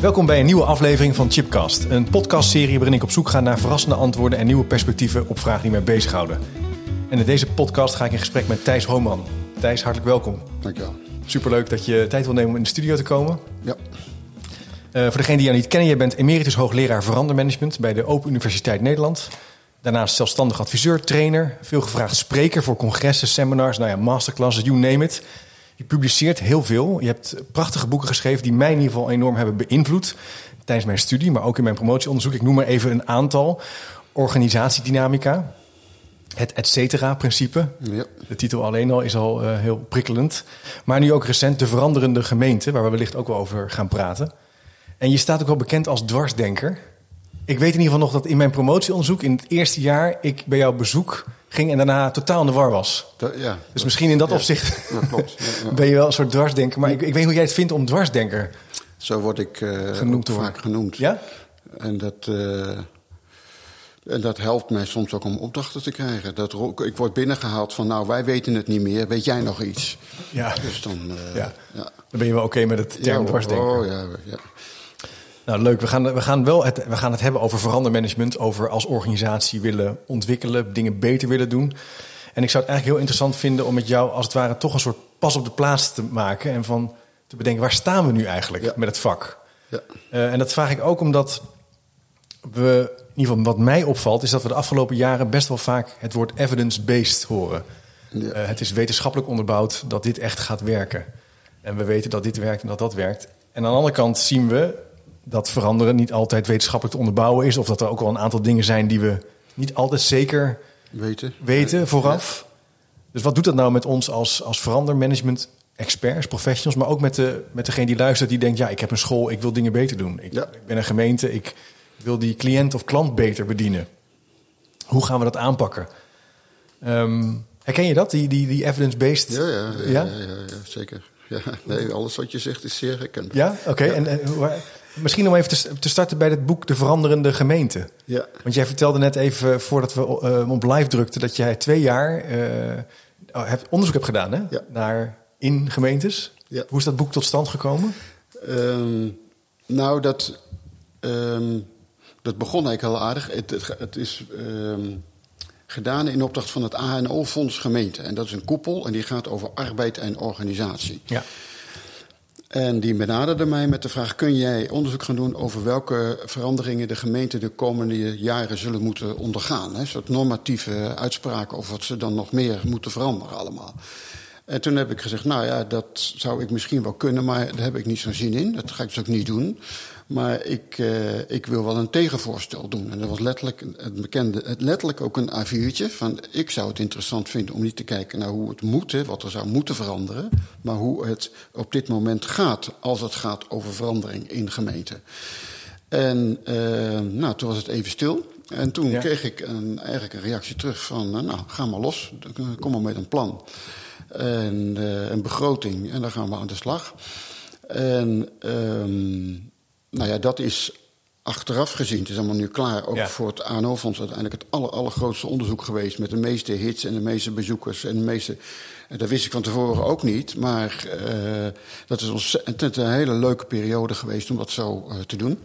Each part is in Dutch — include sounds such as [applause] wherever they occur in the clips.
Welkom bij een nieuwe aflevering van Chipcast. Een podcastserie waarin ik op zoek ga naar verrassende antwoorden en nieuwe perspectieven op vragen die mij bezighouden. En in deze podcast ga ik in gesprek met Thijs Hooman. Thijs, hartelijk welkom. Dankjewel. Superleuk dat je tijd wil nemen om in de studio te komen. Ja. Uh, voor degenen die jou niet kennen, jij bent emeritus hoogleraar verandermanagement bij de Open Universiteit Nederland. Daarnaast zelfstandig adviseur, trainer, veel gevraagd spreker voor congressen, seminars, nou ja, masterclasses, you name it. Je publiceert heel veel. Je hebt prachtige boeken geschreven die mij in ieder geval enorm hebben beïnvloed tijdens mijn studie, maar ook in mijn promotieonderzoek. Ik noem maar even een aantal. Organisatiedynamica, het et cetera principe. Ja. De titel alleen al is al uh, heel prikkelend. Maar nu ook recent de veranderende gemeente, waar we wellicht ook wel over gaan praten. En je staat ook wel bekend als dwarsdenker. Ik weet in ieder geval nog dat in mijn promotieonderzoek in het eerste jaar ik bij jou bezoek ging en daarna totaal in de war was. Dat, ja, dus dat, misschien in dat ja, opzicht ja, klopt. Ja, [laughs] ben je wel een soort dwarsdenker. Maar ik, ik weet hoe jij het vindt om dwarsdenker Zo word ik uh, genoemd te vaak genoemd. Ja? En dat, uh, en dat helpt mij soms ook om opdrachten te krijgen. Dat, ik word binnengehaald van, nou, wij weten het niet meer. Weet jij nog iets? Ja. Dus dan... Uh, ja. Dan ben je wel oké okay met het term dwarsdenker. Oh, ja, ja. Nou, leuk. We gaan, we, gaan wel het, we gaan het hebben over verandermanagement. Over als organisatie willen ontwikkelen, dingen beter willen doen. En ik zou het eigenlijk heel interessant vinden om met jou als het ware toch een soort pas op de plaats te maken. En van te bedenken, waar staan we nu eigenlijk ja. met het vak? Ja. Uh, en dat vraag ik ook omdat we, in ieder geval wat mij opvalt, is dat we de afgelopen jaren best wel vaak het woord evidence-based horen. Ja. Uh, het is wetenschappelijk onderbouwd dat dit echt gaat werken. En we weten dat dit werkt en dat dat werkt. En aan de andere kant zien we dat veranderen niet altijd wetenschappelijk te onderbouwen is. Of dat er ook wel een aantal dingen zijn die we niet altijd zeker weten, weten vooraf. Ja. Dus wat doet dat nou met ons als, als verandermanagement experts, professionals, maar ook met, de, met degene die luistert die denkt, ja, ik heb een school, ik wil dingen beter doen. Ik, ja. ik ben een gemeente, ik wil die cliënt of klant beter bedienen. Hoe gaan we dat aanpakken? Um, herken je dat, die, die, die evidence-based? Ja, ja, ja, ja? ja, zeker. Ja, nee, alles wat je zegt is zeer herkenbaar. Ja, oké. Okay. En, Misschien om even te, te, starten bij het boek De Veranderende Gemeente. Ja. Want jij vertelde net even voordat we uh, op live drukten dat jij twee jaar uh, hebt, onderzoek hebt gedaan hè? Ja. naar in gemeentes. Ja. Hoe is dat boek tot stand gekomen? Um, nou, dat, um, dat begon eigenlijk heel aardig. Het, het, het is um, gedaan in opdracht van het ANO-fonds Gemeente. En dat is een koepel en die gaat over arbeid en organisatie. Ja. En die benaderde mij met de vraag: kun jij onderzoek gaan doen over welke veranderingen de gemeente de komende jaren zullen moeten ondergaan? Een soort normatieve uitspraken of wat ze dan nog meer moeten veranderen allemaal. En toen heb ik gezegd: nou ja, dat zou ik misschien wel kunnen, maar daar heb ik niet zo'n zin in. Dat ga ik dus ook niet doen. Maar ik, uh, ik wil wel een tegenvoorstel doen. En dat was letterlijk het bekende, het letterlijk ook een A4'tje. Van ik zou het interessant vinden om niet te kijken naar hoe het moet, wat er zou moeten veranderen. Maar hoe het op dit moment gaat als het gaat over verandering in gemeenten. En uh, nou, toen was het even stil. En toen Ja. kreeg ik een, eigenlijk een reactie terug van, uh, nou, ga maar los. Kom maar met een plan. En een begroting. En dan gaan we aan de slag. En um, nou ja, dat is achteraf gezien, het is allemaal nu klaar, ook Ja. voor het ANO-fonds uiteindelijk het aller, allergrootste onderzoek geweest met de meeste hits en de meeste bezoekers en de meeste. Dat wist ik van tevoren ook niet, maar uh, dat is ontzettend een hele leuke periode geweest om dat zo uh, te doen.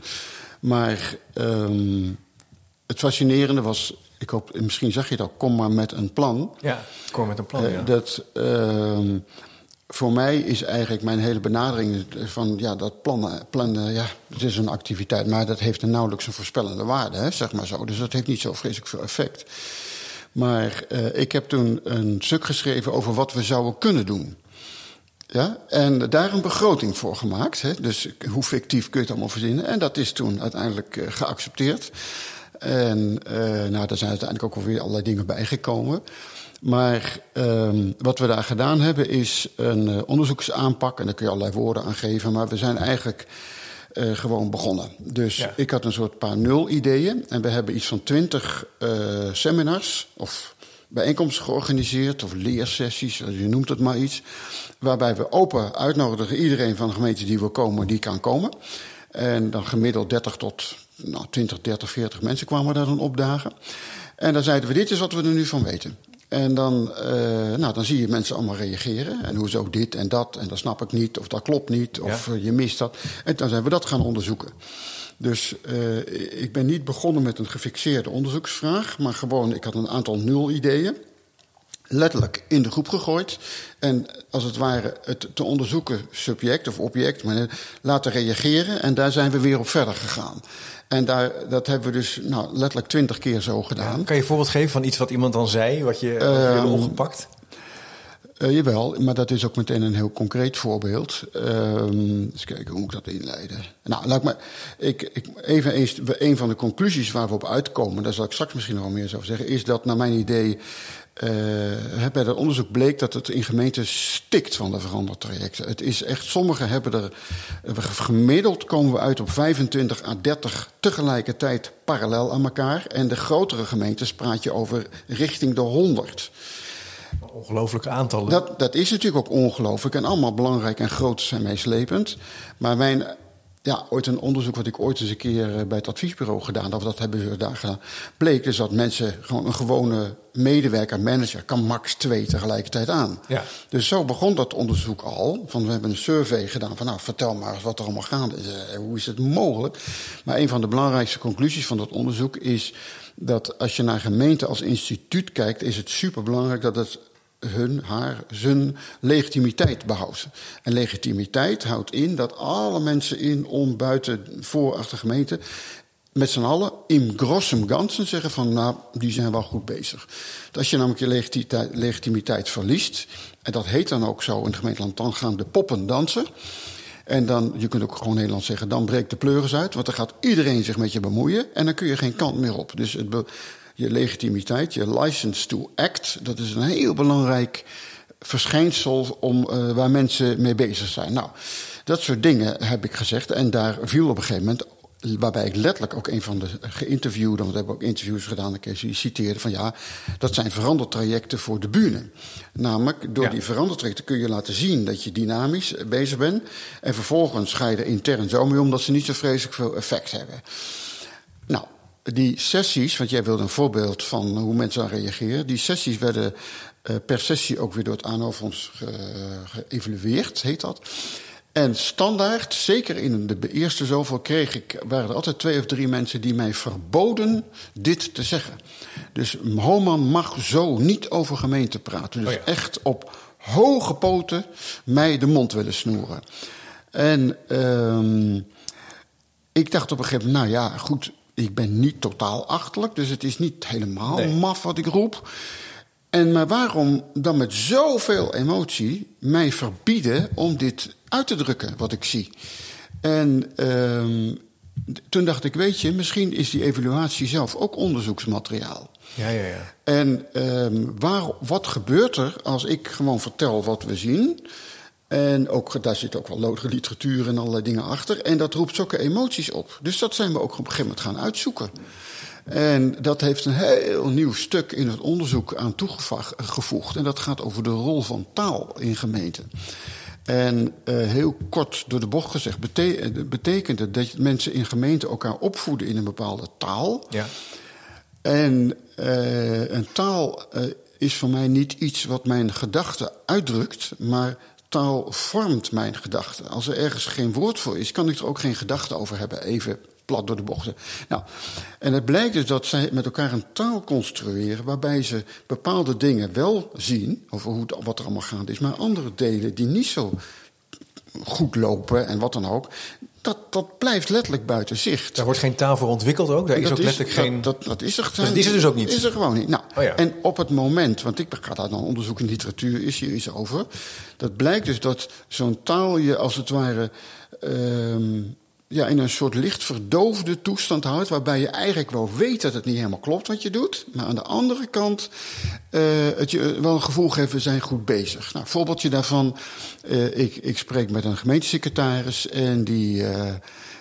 Maar um, het fascinerende was, ik hoop, misschien zag je dat, kom maar met een plan. Ja, kom met een plan. Uh, ja. Dat uh, voor mij is eigenlijk mijn hele benadering van ja, dat plannen, plannen, ja, het is een activiteit, maar dat heeft een nauwelijks een voorspellende waarde, hè, zeg maar zo. Dus dat heeft niet zo vreselijk veel effect. Maar uh, ik heb toen een stuk geschreven over wat we zouden kunnen doen. Ja, en daar een begroting voor gemaakt. Hè? Dus hoe fictief kun je het allemaal verzinnen? En dat is toen uiteindelijk uh, geaccepteerd. En uh, nou, daar zijn uiteindelijk ook alweer allerlei dingen bijgekomen. Maar um, wat we daar gedaan hebben is een uh, onderzoeksaanpak. En daar kun je allerlei woorden aan geven. Maar we zijn eigenlijk uh, gewoon begonnen. Dus ja. ik had een soort paar nul ideeën. En we hebben iets van twintig seminars of bijeenkomsten georganiseerd. Of leersessies, je noemt het maar iets. Waarbij we open uitnodigen. Iedereen van de gemeente die wil komen, die kan komen. En dan gemiddeld 30 tot nou, 20, 30, 40 mensen kwamen daar dan opdagen. En dan zeiden we, dit is wat we er nu van weten. En dan, uh, nou, dan zie je mensen allemaal reageren. En hoezo dit en dat, en dat snap ik niet, of dat klopt niet, of ja. je mist dat. En dan zijn we dat gaan onderzoeken. Dus uh, ik ben niet begonnen met een gefixeerde onderzoeksvraag, maar gewoon, ik had een aantal nul ideeën letterlijk in de groep gegooid. En als het ware het te onderzoeken subject of object maar laten reageren. En daar zijn we weer op verder gegaan. En daar, dat hebben we dus nou, letterlijk twintig keer zo gedaan. Ja, kan je een voorbeeld geven van iets wat iemand dan zei, wat je, wat je hebt opgepakt? Uh, jawel, maar dat is ook meteen een heel concreet voorbeeld. Uh, eens kijken hoe ik dat inleiden. Nou, laat maar. Ik, ik, even eens, een van de conclusies waar we op uitkomen, daar zal ik straks misschien nog meer over zeggen, is dat naar mijn idee uh, bij dat onderzoek bleek dat het in gemeenten stikt van de verandertrajecten. Het is echt, sommigen hebben er, gemiddeld komen we uit op 25 à 30 tegelijkertijd parallel aan elkaar. En de grotere gemeentes praat je over richting de 100. Ongelooflijke aantallen. Dat, dat is natuurlijk ook ongelooflijk en allemaal belangrijk en groot zijn meeslepend. Maar mijn ja, ooit een onderzoek wat ik ooit eens een keer eh, bij het adviesbureau gedaan, of dat hebben we daar gedaan, bleek dus dat mensen gewoon een gewone medewerker, manager, kan max twee tegelijkertijd aan. Ja. Dus zo begon dat onderzoek al. Van, we hebben een survey gedaan van nou, vertel maar eens wat er allemaal gaande is. Uh, hoe is het mogelijk? Maar een van de belangrijkste conclusies van dat onderzoek is dat als je naar gemeenten als instituut kijkt, is het superbelangrijk dat het hun, haar, zijn legitimiteit behoudt. En legitimiteit houdt in dat alle mensen in, om, buiten, voor, achter gemeente... met z'n allen in grossem ganzen zeggen van... nou, die zijn wel goed bezig. Als je namelijk je legitimiteit, legitimiteit verliest... en dat heet dan ook zo in het gemeenteland... dan gaan de poppen dansen... En dan, je kunt ook gewoon Nederlands zeggen, dan breekt de pleuris uit. Want dan gaat iedereen zich met je bemoeien. En dan kun je geen kant meer op. Dus het je legitimiteit, je license to act, dat is een heel belangrijk verschijnsel om, uh, waar mensen mee bezig zijn. Nou, dat soort dingen heb ik gezegd. En daar viel op een gegeven moment waarbij ik letterlijk ook een van de geïnterviewden, want we hebben ook interviews gedaan, ik citeerde van ja, dat zijn verandertrajecten voor de bühne. Namelijk, door ja. die verandertrajecten kun je laten zien dat je dynamisch bezig bent. En vervolgens ga je er intern zo mee om dat ze niet zo vreselijk veel effect hebben. Die sessies, want jij wilde een voorbeeld van hoe mensen aan reageren. Die sessies werden uh, per sessie ook weer door het ANO-fonds geëvalueerd, heet dat. En standaard, zeker in de eerste zoveel, kreeg ik, waren er altijd twee of drie mensen die mij verboden dit te zeggen. Dus Homan mag zo niet over gemeente praten. Dus oh ja. echt op hoge poten mij de mond willen snoeren. En um, ik dacht op een gegeven moment, nou ja, goed, ik ben niet totaal achterlijk, dus het is niet helemaal nee. maf wat ik roep. En maar waarom dan met zoveel emotie mij verbieden om dit uit te drukken wat ik zie? En um, toen dacht ik, weet je, misschien is die evaluatie zelf ook onderzoeksmateriaal. Ja, ja, ja. En um, waar, wat gebeurt er als ik gewoon vertel wat we zien? En ook, daar zit ook wel lodige literatuur en allerlei dingen achter. En dat roept zulke emoties op. Dus dat zijn we ook op een gegeven moment gaan uitzoeken. En dat heeft een heel nieuw stuk in het onderzoek aan toegevoegd. En dat gaat over de rol van taal in gemeenten. En uh, heel kort door de bocht gezegd, bete betekent het dat mensen in gemeenten elkaar opvoeden in een bepaalde taal. Ja. En uh, een taal uh, is voor mij niet iets wat mijn gedachten uitdrukt, maar taal vormt mijn gedachten. Als er ergens geen woord voor is, kan ik er ook geen gedachte over hebben. Even plat door de bochten. Nou, en het blijkt dus dat zij met elkaar een taal construeren waarbij ze bepaalde dingen wel zien, over hoe, wat er allemaal gaande is, maar andere delen die niet zo goed lopen en wat dan ook, dat, dat blijft letterlijk buiten zicht. Daar wordt geen taal voor ontwikkeld ook? Daar is ook letterlijk geen... Dat, dat, is er, dus is er dus ook niet? Is er gewoon niet. Nou, oh ja. En op het moment, want ik ga daar dan onderzoek in literatuur, is hier iets over. Dat blijkt dus dat zo'n taal je als het ware... Um, ja, in een soort licht verdoofde toestand houdt. Waarbij je eigenlijk wel weet dat het niet helemaal klopt wat je doet. Maar aan de andere kant uh, het je wel een gevoel geeft, we zijn goed bezig. Nou, voorbeeldje daarvan. Uh, ik, ik spreek met een gemeentesecretaris en die, uh,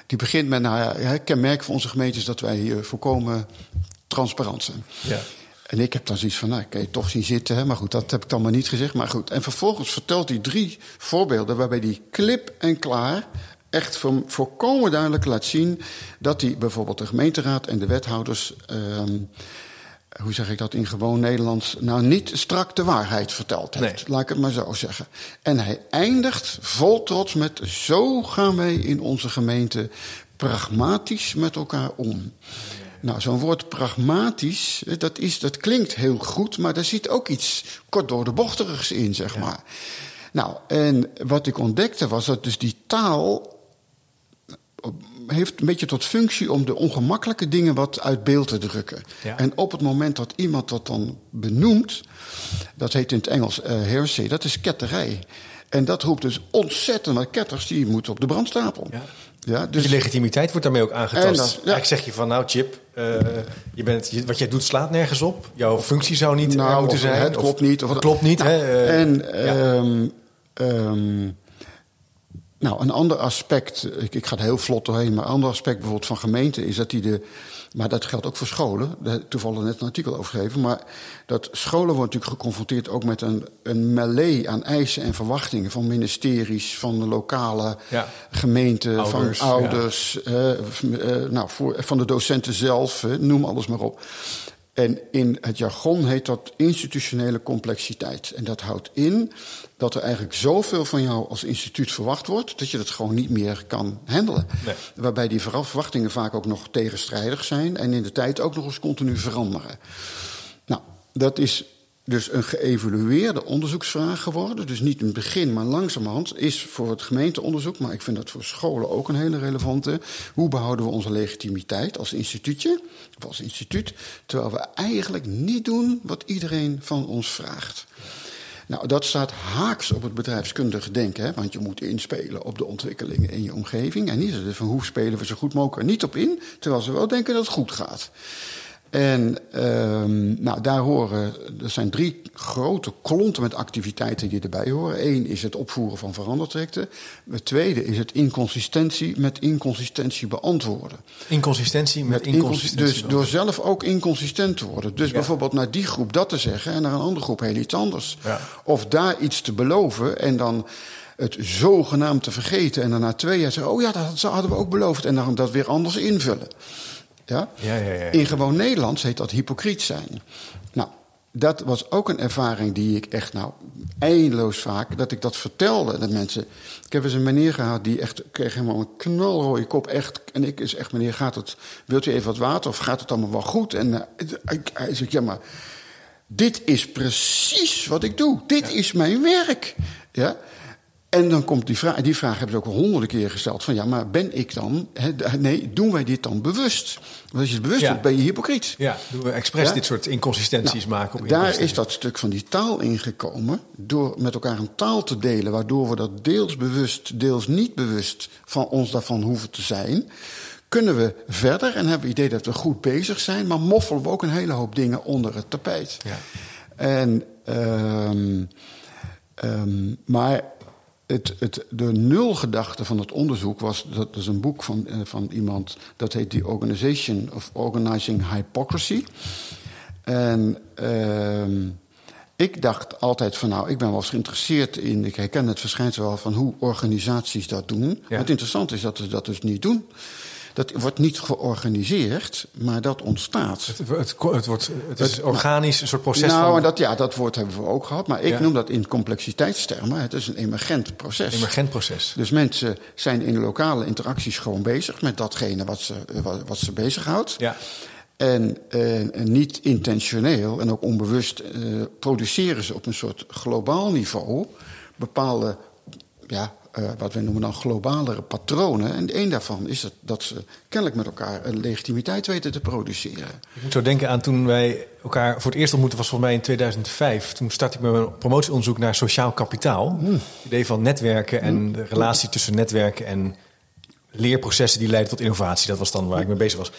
die begint met... Nou ja, kenmerk van onze gemeente is dat wij hier voorkomen transparant zijn. Ja. En ik heb dan zoiets van, nou, ik kan je toch zien zitten. Hè? Maar goed, dat heb ik dan maar niet gezegd. Maar goed, en vervolgens vertelt hij drie voorbeelden... waarbij hij klip en klaar echt volkomen duidelijk laat zien... dat hij bijvoorbeeld de gemeenteraad en de wethouders... Uh, hoe zeg ik dat in gewoon Nederlands... nou niet strak de waarheid verteld heeft. Laat ik het maar zo zeggen. En hij eindigt vol trots met... zo gaan wij in onze gemeente pragmatisch met elkaar om. Nou, zo'n woord pragmatisch, dat, is, dat klinkt heel goed... maar daar zit ook iets kort door de bochterigs in, zeg maar. Nou, en wat ik ontdekte was dat dus die taal heeft een beetje tot functie om de ongemakkelijke dingen wat uit beeld te drukken. En op het moment dat iemand dat dan benoemt, dat heet in het Engels uh, hearsay, dat is ketterij. En dat roept dus ontzettend wat ketters, die moeten op de brandstapel. Ja. Ja, dus... Je legitimiteit wordt daarmee ook aangetast. Eigenlijk zeg je van, nou Chip, uh, je bent, wat jij doet slaat nergens op. Jouw functie zou niet nou, moeten zijn. Het klopt niet. Of het klopt niet. Nou, hè, uh, en um, um, nou, een ander aspect, ik, ik ga het heel vlot doorheen, maar een ander aspect bijvoorbeeld van gemeenten is dat die de. Maar dat geldt ook voor scholen. Daar toevallig net een artikel over geschreven. Maar dat scholen worden natuurlijk geconfronteerd ook met een, een melee aan eisen en verwachtingen van ministeries, van de lokale ja. gemeenten, van ouders, ja. uh, nou, voor, van de docenten zelf, noem alles maar op. En in het jargon heet dat institutionele complexiteit. En dat houdt in dat er eigenlijk zoveel van jou als instituut verwacht wordt... dat je dat gewoon niet meer kan handelen. Nee. Waarbij die verwachtingen vaak ook nog tegenstrijdig zijn... en in de tijd ook nog eens continu veranderen. Nou, dat is dus een geëvalueerde onderzoeksvraag geworden. Dus niet in het begin, maar langzamerhand is voor het gemeenteonderzoek... maar ik vind dat voor scholen ook een hele relevante... hoe behouden we onze legitimiteit als instituutje, of als instituut... terwijl we eigenlijk niet doen wat iedereen van ons vraagt. Nou, dat staat haaks op het bedrijfskundige denken, hè, want je moet inspelen op de ontwikkelingen in je omgeving. En niet van hoe spelen we zo goed mogelijk er niet op in, terwijl ze wel denken dat het goed gaat. En um, nou, daar horen, er zijn drie grote klonten met activiteiten die erbij horen. Eén is het opvoeren van verandertrajecten. Het tweede is het inconsistentie met inconsistentie beantwoorden. Inconsistentie met, inconsistentie. Dus door zelf ook inconsistent te worden. Dus bijvoorbeeld naar die groep dat te zeggen en naar een andere groep heel iets anders. Ja. Of daar iets te beloven en dan het zogenaamd te vergeten. En dan na twee jaar zeggen: Oh ja, dat hadden we ook beloofd. En dan dat weer anders invullen. Ja? Ja, ja, ja? In gewoon Nederlands heet dat hypocriet zijn. Nou, dat was ook een ervaring die ik echt, nou, eindeloos vaak, dat ik dat vertelde aan mensen. Ik heb eens een meneer gehad die echt kreeg helemaal een knalrode kop. Echt, en ik is echt, meneer, gaat het, wilt u even wat water of gaat het allemaal wel goed? En uh, hij zegt, ja, maar dit is precies wat ik doe. Dit is mijn werk. Ja? En dan komt die vraag, die vraag hebben ze ook honderden keer gesteld: van ja, maar ben ik dan, nee, doen wij dit dan bewust? Want als je het bewust doet, ben je hypocriet. Ja, doen we expres dit soort inconsistenties nou, maken? Op daar is dat stuk van die taal ingekomen, door met elkaar een taal te delen, waardoor we dat deels bewust, deels niet bewust van ons daarvan hoeven te zijn. Kunnen we verder en hebben we het idee dat we goed bezig zijn, maar moffelen we ook een hele hoop dingen onder het tapijt. Ja. En, um, um, maar het, het, de nulgedachte van het onderzoek was, dat is een boek van, uh, van iemand, dat heet The Organization of Organizing Hypocrisy. En uh, ik dacht altijd van nou, ik ben wel eens geïnteresseerd in, ik herken het verschijnsel wel van hoe organisaties dat doen. Ja. Wat interessant is dat ze dat dus niet doen. Dat wordt niet georganiseerd, maar dat ontstaat. Het, het, het wordt, het is organisch, een soort proces nou, van... dat, ja, dat woord hebben we ook gehad. Maar ik noem dat in complexiteitstermen. Het is een emergent proces. Emergent proces. Dus mensen zijn in lokale interacties gewoon bezig... met datgene wat ze, wat, ze bezighoudt. Ja. En, en, niet intentioneel en ook onbewust uh, produceren ze op een soort globaal niveau... bepaalde ja, uh, wat we noemen dan globalere patronen. En een daarvan is dat, dat ze kennelijk met elkaar een legitimiteit weten te produceren. Ik moet zo denken aan toen wij elkaar voor het eerst ontmoetten, was volgens mij in 2005. Toen startte ik met mijn promotieonderzoek naar sociaal kapitaal. Hmm. Het idee van netwerken en hmm. de relatie tussen netwerken en leerprocessen die leiden tot innovatie. Dat was dan waar ik mee bezig was.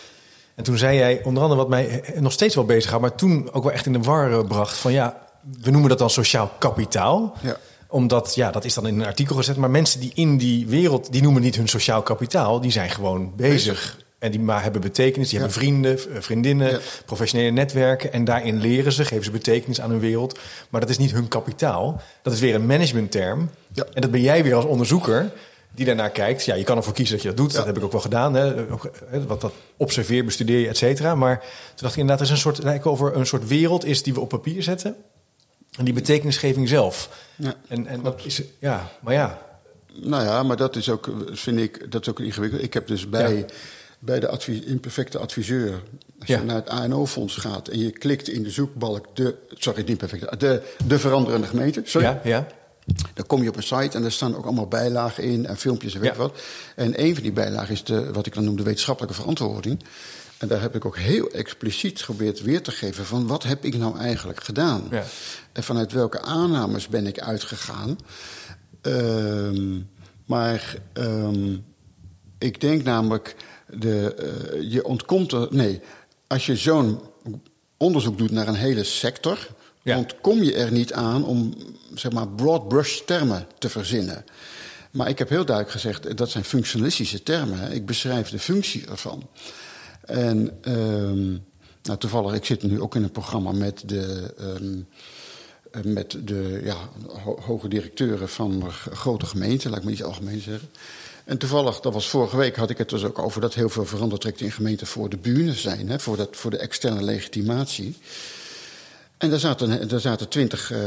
En toen zei jij onder andere wat mij nog steeds wel bezighoudt, maar toen ook wel echt in de war eh, bracht van ja, we noemen dat dan sociaal kapitaal. Ja. Omdat, ja, dat is dan in een artikel gezet. Maar mensen die in die wereld, die noemen niet hun sociaal kapitaal. Die zijn gewoon bezig. En die maar hebben betekenis. Die Ja. hebben vrienden, eh, vriendinnen, Ja. professionele netwerken. En daarin leren ze, geven ze betekenis aan hun wereld. Maar dat is niet hun kapitaal. Dat is weer een managementterm. Ja. En dat ben jij weer als onderzoeker die daarnaar kijkt. Ja, je kan ervoor kiezen dat je dat doet. Ja. Dat heb ik ook wel gedaan. Hè, Wat dat observeer, bestudeer je, et cetera. Maar toen dacht ik inderdaad, er is een soort, lijkt over een soort wereld is die we op papier zetten. En die betekenisgeving zelf. Ja, en en dat is, ja, maar ja. Nou ja, maar dat is ook, vind ik, dat is ook ingewikkeld. Ik heb dus bij, Ja. bij de imperfecte adviseur, als Ja. je naar het ANO-fonds gaat en je klikt in de zoekbalk de, sorry, niet perfecte, de, de veranderende gemeente, sorry, Ja, ja. dan kom je op een site en daar staan ook allemaal bijlagen in en filmpjes en weet Ja. wat. En een van die bijlagen is de, wat ik dan noem de wetenschappelijke verantwoording. En daar heb ik ook heel expliciet geprobeerd weer te geven van wat heb ik nou eigenlijk gedaan? Ja. En vanuit welke aannames ben ik uitgegaan? Ehm, maar ehm, ik denk namelijk, de, eh, je ontkomt er. Nee, als je zo'n onderzoek doet naar een hele sector, Ja. ontkom je er niet aan om zeg maar broad brush termen te verzinnen. Maar ik heb heel duidelijk gezegd, dat zijn functionalistische termen. Ik beschrijf de functie ervan. En ehm, nou, toevallig, ik zit nu ook in een programma met de, ehm, eh, met de ja, ho- hoge directeuren van grote gemeenten, laat ik maar iets algemeen zeggen. En toevallig, dat was vorige week, had ik het dus ook over dat heel veel verandertrajecten in gemeenten voor de bühne zijn, hè, voor, dat, voor de externe legitimatie. En daar zaten, daar zaten twintig eh,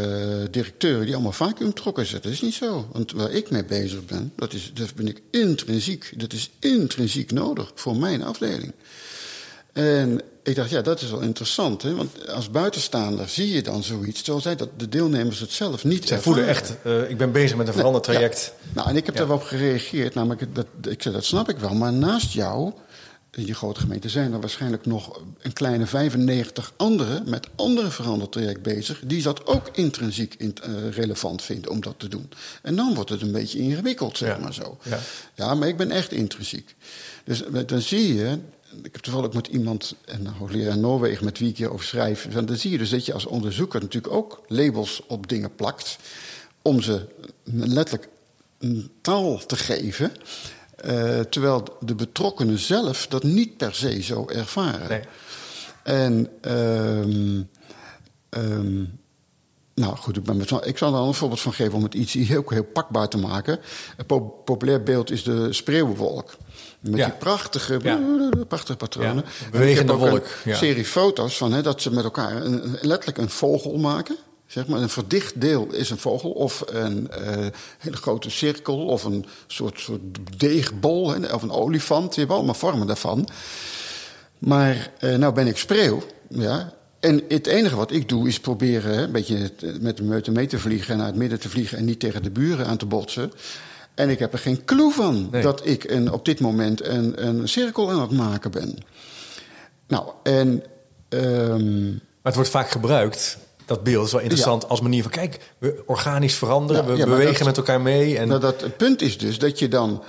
directeuren die allemaal vacuüm trokken. Dat is niet zo. Want waar ik mee bezig ben, dat, is, dat ben ik intrinsiek. Dat is intrinsiek nodig voor mijn afdeling. En ik dacht, ja, dat is wel interessant. Hè? Want als buitenstaander zie je dan zoiets. Terwijl zij dat de deelnemers het zelf niet Zij voelen echt, eh, ik ben bezig met een veranderd traject. Ja. Nou, en ik heb Ja. daarop gereageerd. Namelijk, dat, ik zei, dat snap ik wel. Maar naast jou, die grote gemeente, zijn er waarschijnlijk nog een kleine 95 anderen met andere veranderd traject bezig. Die dat ook intrinsiek in, eh, relevant vinden om dat te doen. En dan wordt het een beetje ingewikkeld, zeg Ja. maar zo. Ja. Ja, maar ik ben echt intrinsiek. Dus dan zie je. Ik heb toevallig met iemand, een hoogleraar in Noorwegen, met wie ik hierover schrijf. Dan zie je dus dat je als onderzoeker natuurlijk ook labels op dingen plakt. Om ze letterlijk een taal te geven. Eh, terwijl de betrokkenen zelf dat niet per se zo ervaren. Nee. En ehm, nou goed, ik, ben met, ik zal er een voorbeeld van geven om het iets heel, heel pakbaar te maken. Een po- populair beeld is de spreeuwenwolk. Met Ja. die prachtige, Ja. prachtige patronen. Ja, bewegende wolk, Een serie foto's van hè, dat ze met elkaar een- letterlijk een vogel maken. Zeg maar, een verdicht deel is een vogel of een eh, hele grote cirkel of een soort, soort deegbol hè, of een olifant. Je hebt allemaal vormen daarvan. Maar eh, nou ben ik spreeuw, ja. En het enige wat ik doe is proberen hè, een beetje met de meute mee te vliegen... en naar het midden te vliegen en niet tegen de buren aan te botsen. En ik heb er geen clue van Nee. dat ik een, op dit moment een, een cirkel aan het maken ben. Nou, en... ehm, Maar het wordt vaak gebruikt. Dat beeld is wel interessant als manier van kijk, we organisch veranderen, Ja, we ja, bewegen dat- met elkaar mee. En Nou, dat, het punt is dus dat je dan.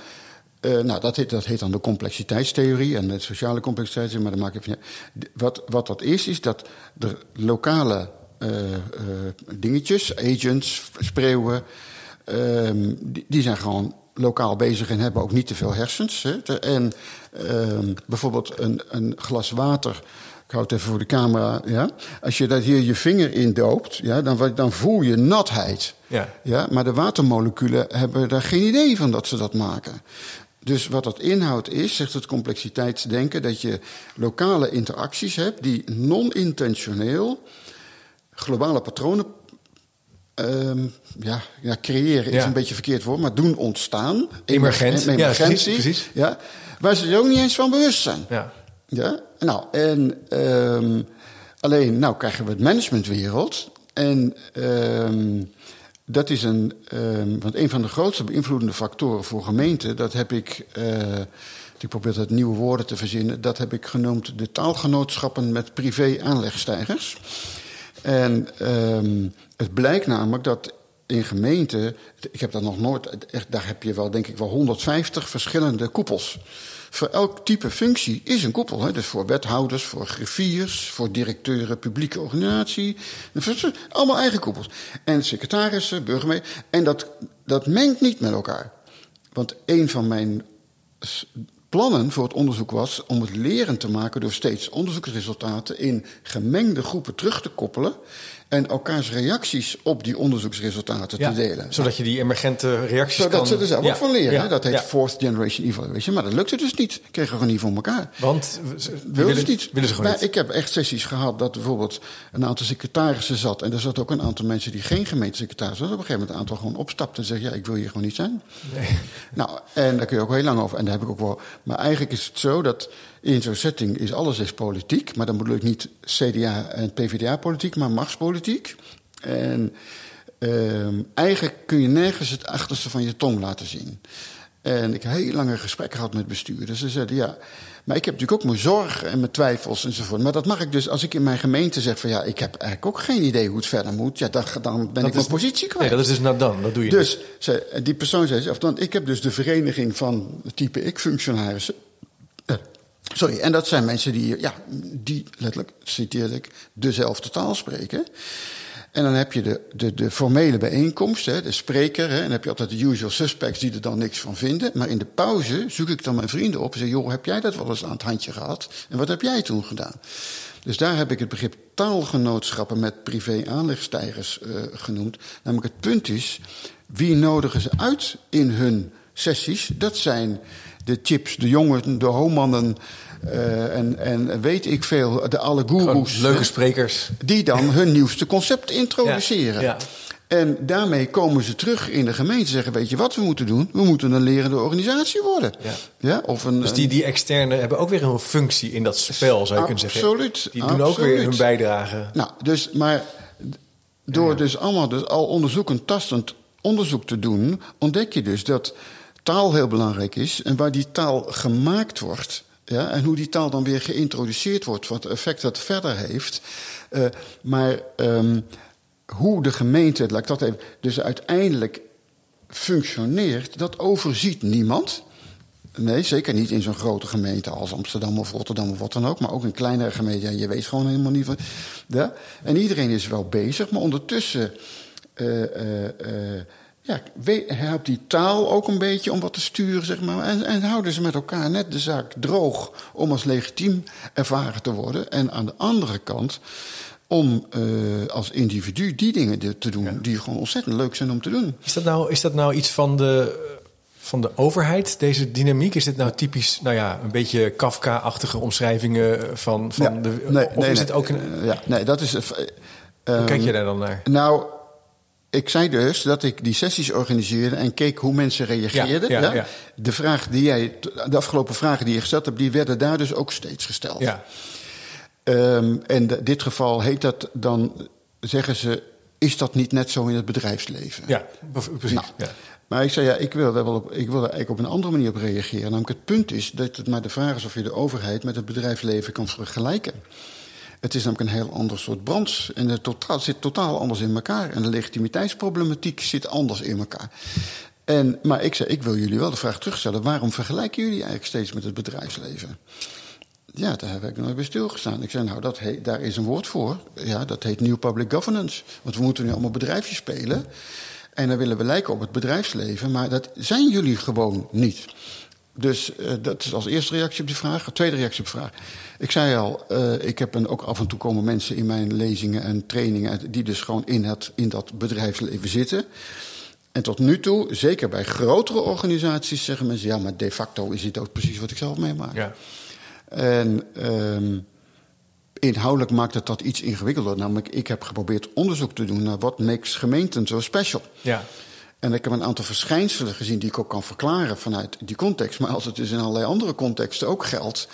eh, nou, dat heet, dat heet dan de complexiteitstheorie en de sociale complexiteit. Maar dat maak ik even. Wat, wat dat is, is dat de lokale eh, eh, dingetjes, agents, spreeuwen. ehm, die, die zijn gewoon lokaal bezig en hebben ook niet te veel hersens. Hè. En ehm, bijvoorbeeld een, een glas water. Ik hou het even voor de camera. Ja? Als je daar hier je vinger in doopt, ja, dan, voel je natheid. Ja. Ja, maar de watermoleculen hebben daar geen idee van dat ze dat maken. Dus wat dat inhoudt is, zegt het complexiteitsdenken, dat je lokale interacties hebt die non-intentioneel globale patronen ehm, ja, ja, creëren is Ja. een beetje verkeerd woord, maar doen ontstaan. Emergent. Emer- Ja, emergentie, precies, precies. Ja, waar ze er ook niet eens van bewust zijn. ja. Ja, nou, en ehm, alleen, nou krijgen we het managementwereld. En ehm, dat is een, ehm, want een van de grootste beïnvloedende factoren voor gemeenten, dat heb ik, eh, ik probeer dat nieuwe woorden te verzinnen, dat heb ik genoemd de taalgenootschappen met privé-aanlegstijgers. En het blijkt namelijk dat in gemeenten, ik heb dat nog nooit, echt, daar heb je wel denk ik wel 150 verschillende koepels. Voor elk type functie is een koepel. Hè? Dus voor wethouders, voor griffiers, voor directeuren publieke organisatie. Allemaal eigen koepels. En secretarissen, burgemeester. En dat, dat mengt niet met elkaar. Want een van mijn plannen voor het onderzoek was om het leren te maken door steeds onderzoeksresultaten in gemengde groepen terug te koppelen en elkaars reacties op die onderzoeksresultaten te delen. Zodat je die emergente reacties zodat kan... ze er zelf ook van leren. Dat heet fourth generation evaluation. Maar dat lukte dus niet. Kregen we gewoon niet voor elkaar. Want willen ze niet. Willen ze gewoon niet. Ik heb echt sessies gehad dat bijvoorbeeld een aantal secretarissen zat. En er zat ook een aantal mensen die geen gemeentesecretaris was. Op een gegeven moment een aantal gewoon opstapten en zeggen: Ja, ik wil hier gewoon niet zijn. Nee. [laughs] Nou, en daar kun je ook heel lang over. En daar heb ik ook wel. Maar eigenlijk is het zo dat in zo'n setting is alles is politiek. Maar dan bedoel ik niet CDA en PvdA-politiek, maar machtspolitiek. En ehm, eigenlijk kun je nergens het achterste van je tong laten zien. En ik heb heel lange gesprekken gehad met bestuurders. Ze zeiden ja. Maar ik heb natuurlijk ook mijn zorgen en mijn twijfels enzovoort. Maar dat mag ik dus als ik in mijn gemeente zeg van ja, ik heb eigenlijk ook geen idee hoe het verder moet. Ja, dan, dan ben ik mijn positie kwijt. Nee, dat is dus nou dan, dat doe je dus. dus. die persoon zei, of dan, ik heb dus de vereniging van type ik-functionarissen. Sorry, en dat zijn mensen die, ja, die letterlijk, citeer ik, dezelfde taal spreken. En dan heb je de, de, de formele bijeenkomst, hè, de spreker. Hè, en dan heb je altijd de usual suspects die er dan niks van vinden. Maar in de pauze zoek ik dan mijn vrienden op en zeg: Joh, heb jij dat wel eens aan het handje gehad? En wat heb jij toen gedaan? Dus daar heb ik het begrip taalgenootschappen met privé-aanlegstijgers uh, genoemd. Namelijk het punt is: wie nodigen ze uit in hun sessies? Dat zijn de chips, de jongen, de homannen. Uh, en, en weet ik veel, de alle goeroes. Leuke sprekers. Die dan hun nieuwste concept introduceren. Ja, En daarmee komen ze terug in de gemeente en zeggen: Weet je wat we moeten doen? We moeten een lerende organisatie worden. Ja. Ja, of een, dus die, die externe hebben ook weer een functie in dat spel, zou je kunnen zeggen. Absoluut. Die doen ook weer hun bijdrage. Nou, dus, maar door dus allemaal dus al onderzoekend, tastend onderzoek te doen, ontdek je dus dat taal heel belangrijk is en waar die taal gemaakt wordt. Ja, en hoe die taal dan weer geïntroduceerd wordt, wat effect dat verder heeft. Uh, maar um, hoe de gemeente, laat ik dat even, dus uiteindelijk functioneert, dat overziet niemand. Nee, zeker niet in zo'n grote gemeente als Amsterdam of Rotterdam of wat dan ook. Maar ook in kleinere gemeenten. Je weet gewoon helemaal niet van. En iedereen is wel bezig, maar ondertussen. Uh, uh, ja, helpt die taal ook een beetje om wat te sturen, zeg maar. En, en houden ze met elkaar net de zaak droog om als legitiem ervaren te worden. En aan de andere kant om uh, als individu die dingen te doen die gewoon ontzettend leuk zijn om te doen. Is dat nou, is dat nou iets van de, van de overheid, deze dynamiek? Is dit nou typisch, nou ja, een beetje Kafka-achtige omschrijvingen van, van ja, de... Nee, of nee, is nee, het ook een... Ja, nee, dat is... Uh, Hoe kijk je daar dan naar? Nou ik zei dus dat ik die sessies organiseerde en keek hoe mensen reageerden. Ja, ja, ja. De, vraag die jij, de afgelopen vragen die je gesteld hebt, die werden daar dus ook steeds gesteld. Ja. Um, en in dit geval heet dat dan, zeggen ze, is dat niet net zo in het bedrijfsleven? Ja, precies. Nou, ja. Maar ik zei, ja, ik wil, daar wel op, ik wil eigenlijk op een andere manier op reageren. Namelijk het punt is dat het maar de vraag is of je de overheid met het bedrijfsleven kan vergelijken. Het is namelijk een heel ander soort branche. En het totaal, zit totaal anders in elkaar. En de legitimiteitsproblematiek zit anders in elkaar. En, maar ik zei, ik wil jullie wel de vraag terugstellen... waarom vergelijken jullie eigenlijk steeds met het bedrijfsleven? Ja, daar heb ik nooit bij stilgestaan. Ik zei, nou, dat heet, daar is een woord voor. Ja, dat heet New Public Governance. Want we moeten nu allemaal bedrijfjes spelen... En dan willen we lijken op het bedrijfsleven, maar dat zijn jullie gewoon niet. Dus uh, dat is als eerste reactie op die vraag. Tweede reactie op de vraag. Ik zei al, uh, ik heb een, ook af en toe komen mensen in mijn lezingen en trainingen... die dus gewoon in, het, in dat bedrijfsleven zitten. En tot nu toe, zeker bij grotere organisaties, zeggen mensen... ja, maar de facto is dit ook precies wat ik zelf meemaak. Ja. En um, inhoudelijk maakt het dat iets ingewikkelder. Namelijk, ik heb geprobeerd onderzoek te doen naar wat makes gemeenten zo special. Ja. En ik heb een aantal verschijnselen gezien die ik ook kan verklaren vanuit die context. Maar als het dus in allerlei andere contexten ook geldt,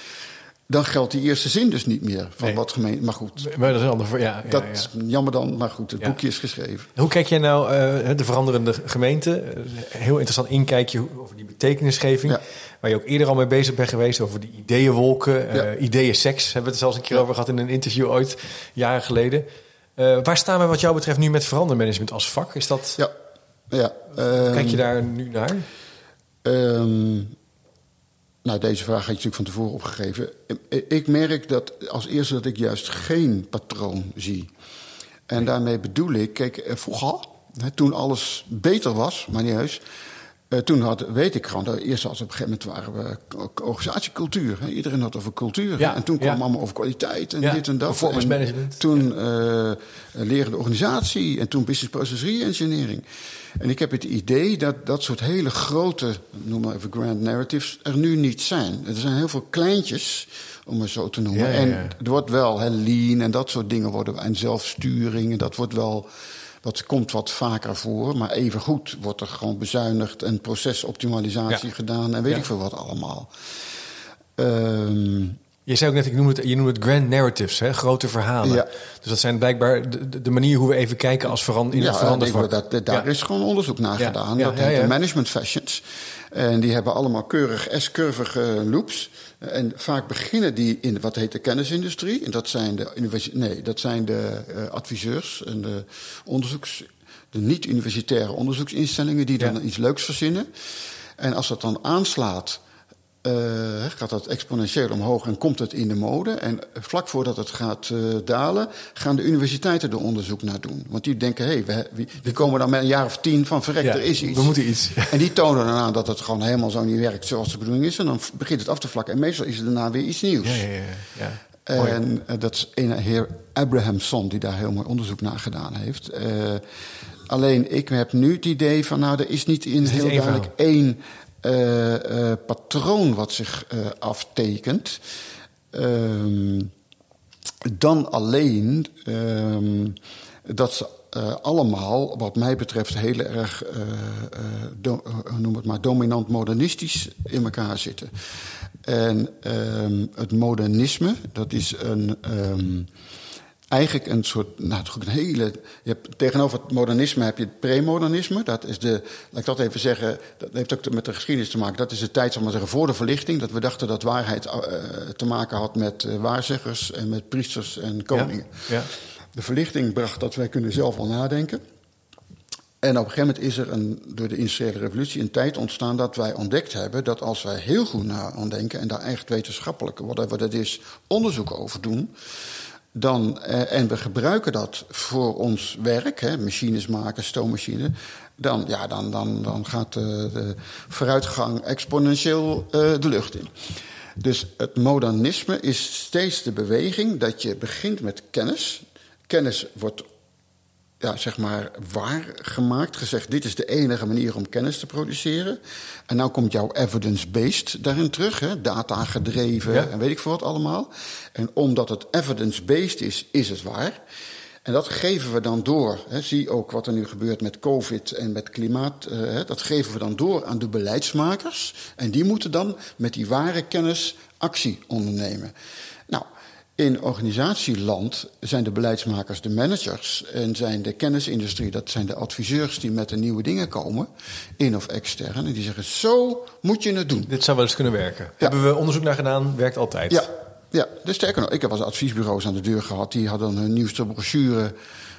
dan geldt die eerste zin dus niet meer van wat gemeen. Maar goed. Maar dat is ander, ja, ja, dat is jammer dan, maar goed, het boekje is geschreven. Hoe kijk jij nou uh, de veranderende gemeente? Heel interessant inkijkje over die betekenisgeving. Waar je ook eerder al mee bezig bent geweest over die ideeënwolken, uh, ideeën-seks. Hebben we het zelfs een keer over gehad in een interview ooit, jaren geleden. Uh, waar staan we wat jou betreft nu met verandermanagement als vak? Is dat... Ja, ja. Kijk je Ehm, daar nu naar? Ehm, nou, deze vraag had je natuurlijk van tevoren opgegeven. Ik merk dat als eerste dat ik juist geen patroon zie. En daarmee bedoel ik, kijk, eh, vroeger, hè, toen alles beter was, maar niet heus. Eh, toen had, weet ik gewoon, eerst als op een gegeven moment waren we organisatiecultuur. Hè. Iedereen had over cultuur. Ja, en toen kwam ja. allemaal over kwaliteit en Ja, dit en dat. performance En management. Toen eh lerende organisatie en toen business process re-engineering. En ik heb het idee dat dat soort hele grote, noem maar even grand narratives, er nu niet zijn. Er zijn heel veel kleintjes, om het zo te noemen. En er wordt wel hè, lean en dat soort dingen worden, en zelfsturing, en dat wordt wel. Dat komt wat vaker voor, maar evengoed wordt er gewoon bezuinigd en procesoptimalisatie Ja. gedaan en weet Ja. ik veel wat allemaal. Ehm, Je zei ook net, ik noem het, je noemt het grand narratives, hè, grote verhalen. Ja. Dus dat zijn blijkbaar de, de- manier hoe we even kijken als veran, in het ja, verandervak. ik- dat, daar Ja. is gewoon onderzoek naar gedaan. dat heet de management fashions. En die hebben allemaal keurig S-curvige loops. En vaak beginnen die in wat heet de kennisindustrie. En dat zijn de, nee, dat zijn de eh, adviseurs en de onderzoeks, de niet-universitaire onderzoeksinstellingen die dan Ja. iets leuks verzinnen. En als dat dan aanslaat, eh, gaat dat exponentieel omhoog en komt het in de mode. En vlak voordat het gaat eh, dalen, gaan de universiteiten er onderzoek naar doen. Want die denken, hé, hey, we, die komen dan met een jaar of tien van verrek, Ja, er is iets. we moeten iets. [laughs] En die tonen dan aan dat het gewoon helemaal zo niet werkt zoals de bedoeling is. En dan begint het af te vlakken. En meestal is er daarna weer iets nieuws. Ja, ja. En eh, dat is een heer Abrahamson die daar heel mooi onderzoek naar gedaan heeft. Alleen ik heb nu het idee van, nou, er is niet in heel duidelijk één eh, patroon wat zich eh, aftekent. Ehm, dan alleen ehm, dat ze allemaal, wat mij betreft, heel erg, do- noem het maar, dominant modernistisch in elkaar zitten. En ehm, het modernisme, dat is een. Eigenlijk een soort, nou, toch een hele. Je hebt, tegenover het modernisme heb je het premodernisme. Dat is de, laat ik dat even zeggen, dat heeft ook met de geschiedenis te maken. Dat is de tijd, zal maar zeggen, voor de verlichting. Dat we dachten dat waarheid eh, te maken had met eh, waarzeggers en met priesters en koningen. Ja. De verlichting bracht dat wij kunnen zelf wel nadenken. En op een gegeven moment is er een, door de industriële revolutie een tijd ontstaan dat wij ontdekt hebben dat als wij heel goed na denken en daar echt wetenschappelijk, whatever dat is, onderzoek over doen, dan, eh, en we gebruiken dat voor ons werk, hè, machines maken, stoommachines, dan, ja, dan, dan, dan gaat de, de vooruitgang exponentieel eh, de lucht in. Dus het modernisme is steeds de beweging dat je begint met kennis. Kennis wordt ja, zeg maar waargemaakt, gezegd: dit is de enige manier om kennis te produceren. En nou komt jouw evidence-based daarin terug, hè, data gedreven Ja. en weet ik veel wat allemaal. En omdat het evidence-based is, is het waar. En dat geven we dan door. Hè. Zie ook wat er nu gebeurt met COVID en met klimaat. eh, hè, dat geven we dan door aan de beleidsmakers. En die moeten dan met die ware kennis actie ondernemen. In organisatieland zijn de beleidsmakers de managers en zijn de kennisindustrie, dat zijn de adviseurs die met de nieuwe dingen komen, in of extern. En die zeggen: Zo moet je het doen. Dit zou wel eens kunnen werken. Hebben we onderzoek naar gedaan, werkt altijd. Ja, ja. dus sterker nog, ik heb eens adviesbureaus aan de deur gehad. Die hadden hun nieuwste brochure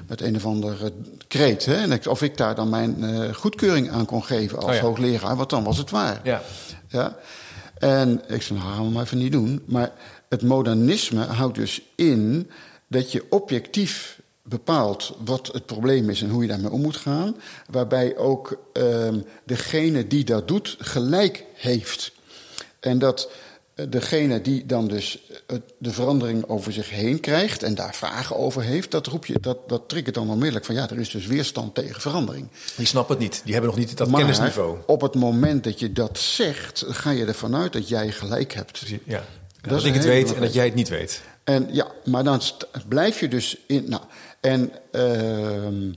met een of andere kreet. Hè? En ik- of ik daar dan mijn eh, goedkeuring aan kon geven als Oh ja. hoogleraar, want dan was het waar. Ja. Ja? En ik zei, nou gaan we maar even niet doen. Maar het modernisme houdt dus in dat je objectief bepaalt wat het probleem is en hoe je daarmee om moet gaan. Waarbij ook ehm, degene die dat doet gelijk heeft. En dat eh, degene die dan dus eh, de verandering over zich heen krijgt en daar vragen over heeft, dat roep je, dat, dat triggert dan onmiddellijk van ja, er is dus weerstand tegen verandering. Die snappen het niet. Die hebben nog niet dat Maar kennisniveau. op het moment dat je dat zegt, ga je ervan uit dat jij gelijk hebt. Ja. Dat ik het weet en dat jij het niet weet. En ja, maar dan blijf je dus in. Nou, en ehm,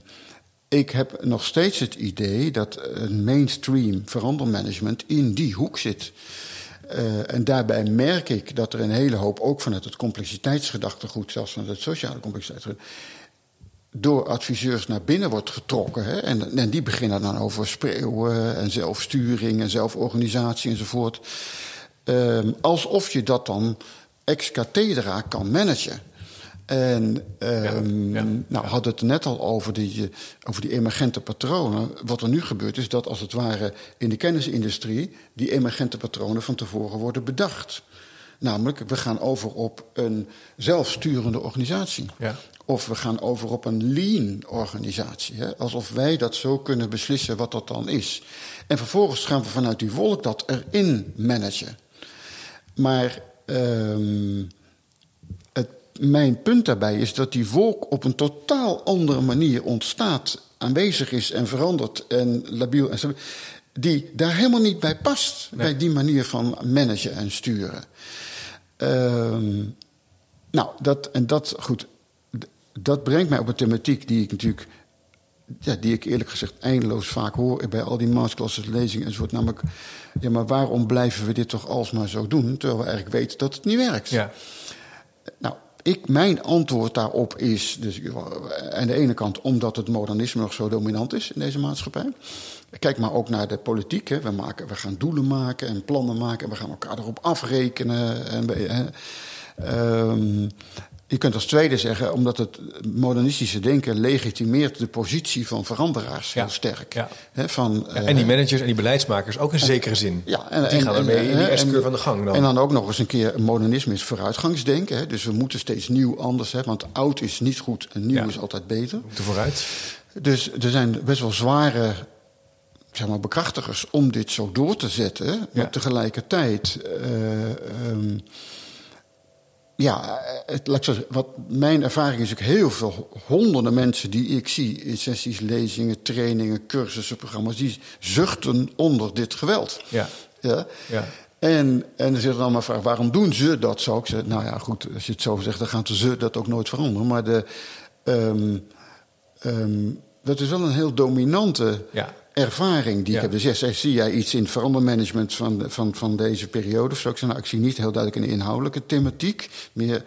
ik heb nog steeds het idee dat een mainstream verandermanagement in die hoek zit. Eh, en daarbij merk ik dat er een hele hoop, ook vanuit het complexiteitsgedachtegoed, zelfs vanuit het sociale complexiteitsgedachtegoed, door adviseurs naar binnen wordt getrokken. Hè? En, en die beginnen dan over spreeuwen en zelfsturing en zelforganisatie enzovoort. Ehm, alsof je dat dan ex cathedra kan managen. En ehm, Ja, ja, nou, had het net al over die, over die emergente patronen. Wat er nu gebeurt is dat als het ware in de kennisindustrie die emergente patronen van tevoren worden bedacht. Namelijk, we gaan over op een zelfsturende organisatie. Ja. Of we gaan over op een lean organisatie. Hè? Alsof wij dat zo kunnen beslissen wat dat dan is. En vervolgens gaan we vanuit die wolk dat erin managen. Maar ehm, het, mijn punt daarbij is dat die wolk op een totaal andere manier ontstaat, aanwezig is en verandert en labiel en zo, die daar helemaal niet bij past, bij die manier van managen en sturen. Ehm, nou, dat, en dat, goed, dat brengt mij op een thematiek die ik natuurlijk, ja, die ik eerlijk gezegd eindeloos vaak hoor bij al die masterclasses, lezingen enzovoort. Namelijk, ja, maar waarom blijven we dit toch alsmaar zo doen, terwijl we eigenlijk weten dat het niet werkt? Ja. Nou, ik, mijn antwoord daarop is, dus, aan de ene kant omdat het modernisme nog zo dominant is in deze maatschappij. Kijk maar ook naar de politiek. Hè. We, maken, we gaan doelen maken en plannen maken en we gaan elkaar erop afrekenen. En, we- hè. Ehm, je kunt als tweede zeggen, omdat het modernistische denken legitimeert de positie van veranderaars Ja. heel sterk. Ja. Hè, van, Ja, eh, en die managers en die beleidsmakers ook in zekere zin. ja, Want die gaan ermee in die en- S-curve aan de gang dan. En dan ook nog eens een keer modernisme is vooruitgangsdenken. Hè? Dus we moeten steeds nieuw anders. Hè? Want oud is niet goed en nieuw Ja. is altijd beter. We moeten vooruit. Dus er zijn best wel zware zeg maar, bekrachtigers om dit zo door te zetten. Ja. Maar tegelijkertijd. eh, ehm, ja, het, laat ik zeggen, wat mijn ervaring is ook heel veel honderden mensen die ik zie in sessies, lezingen, trainingen, cursussen, programma's, die zuchten onder dit geweld. Ja. Ja. Ja. En, en dan zit er dan maar vraag, waarom doen ze dat zo? Ik zeg, nou ja, goed, als je het zo zegt, dan gaan ze dat ook nooit veranderen. Maar de, ehm, dat is wel een heel dominante Ja. ervaring die Ja. ik heb. Dus zeg, zie jij iets in het verandermanagement van, van, van deze periode? Of zo? Ik nou, ik zie niet heel duidelijk een inhoudelijke thematiek. Meer,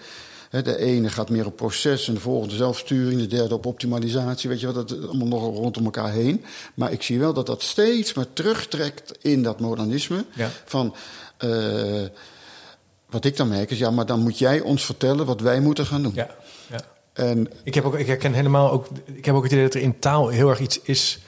hè, de ene gaat meer op proces en de volgende zelfsturing, de derde op optimalisatie. Weet je wat, dat allemaal nog rondom elkaar heen. Maar ik zie wel dat dat steeds maar terugtrekt in dat modernisme. Ja. Van, eh, wat ik dan merk is, ja, maar dan moet jij ons vertellen wat wij moeten gaan doen. Ja. ja. En Ik, heb ook, ik herken helemaal ook. Ik heb ook het idee dat er in taal heel erg iets is.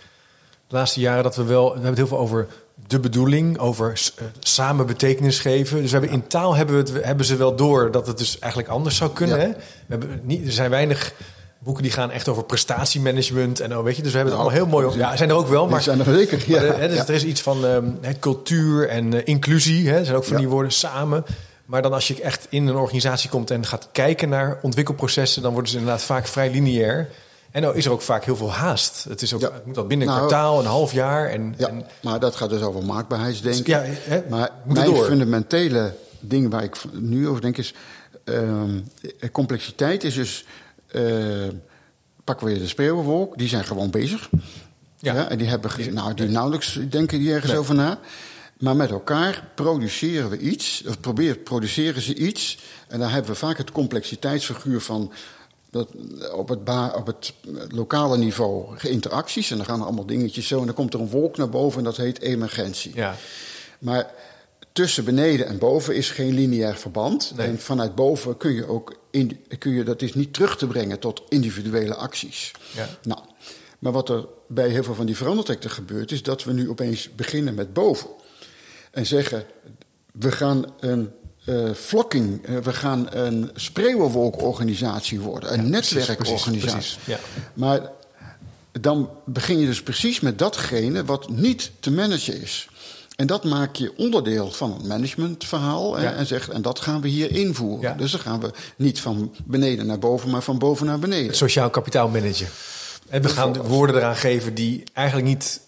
De laatste jaren dat we wel. We hebben het heel veel over de bedoeling, over eh, samen betekenis geven. Dus we hebben in taal hebben, we het, hebben ze wel door dat het dus eigenlijk anders zou kunnen. Ja. Hè? We hebben niet, er zijn weinig boeken die gaan echt over prestatiemanagement en oh, weet je. Dus we hebben het Nou, allemaal heel mooi. op- Ja, zijn er ook wel, maar. zijn er zeker. Ja, Maar, hè, dus ja. Er is iets van ehm, cultuur en eh, inclusie. Hè, zijn ook van die woorden samen. Maar dan als je echt in een organisatie komt en gaat kijken naar ontwikkelprocessen, dan worden ze inderdaad vaak vrij lineair. En dan is er ook vaak heel veel haast. Het, is ook, Ja. het moet al binnen een Nou, kwartaal, een half jaar. En, Ja, en maar dat gaat dus over maakbaarheidsdenken. Ja, hè, maar mijn door. fundamentele ding waar ik nu over denk is... ehm, eh, complexiteit is dus... eh, pakken we weer de spreeuwenwolk, die zijn gewoon bezig. Ja. Ja. en die hebben nou, die nauwelijks denken die ergens Nee. over na. Maar met elkaar produceren we iets, of proberen, produceren ze iets. En dan hebben we vaak het complexiteitsfiguur van dat op, het op het lokale niveau interacties. En dan gaan er allemaal dingetjes zo. En dan komt er een wolk naar boven en dat heet emergentie. ja, Maar tussen beneden en boven is geen lineair verband. Nee. En vanuit boven kun je ook, in, kun je, dat is niet terug te brengen tot individuele acties. Ja. Nou, maar wat er bij heel veel van die verandertrekten gebeurt, is dat we nu opeens beginnen met boven. En zeggen, we gaan een flocking, eh, we gaan een spreeuwenwolkorganisatie worden. Een netwerkorganisatie. precies, ja. Maar dan begin je dus precies met datgene wat niet te managen is. En dat maak je onderdeel van een managementverhaal. hè, Ja. En, zegt, en dat gaan we hier invoeren. Ja. Dus dan gaan we niet van beneden naar boven, maar van boven naar beneden. sociaal kapitaal managen. En we gaan de woorden eraan geven die eigenlijk niet,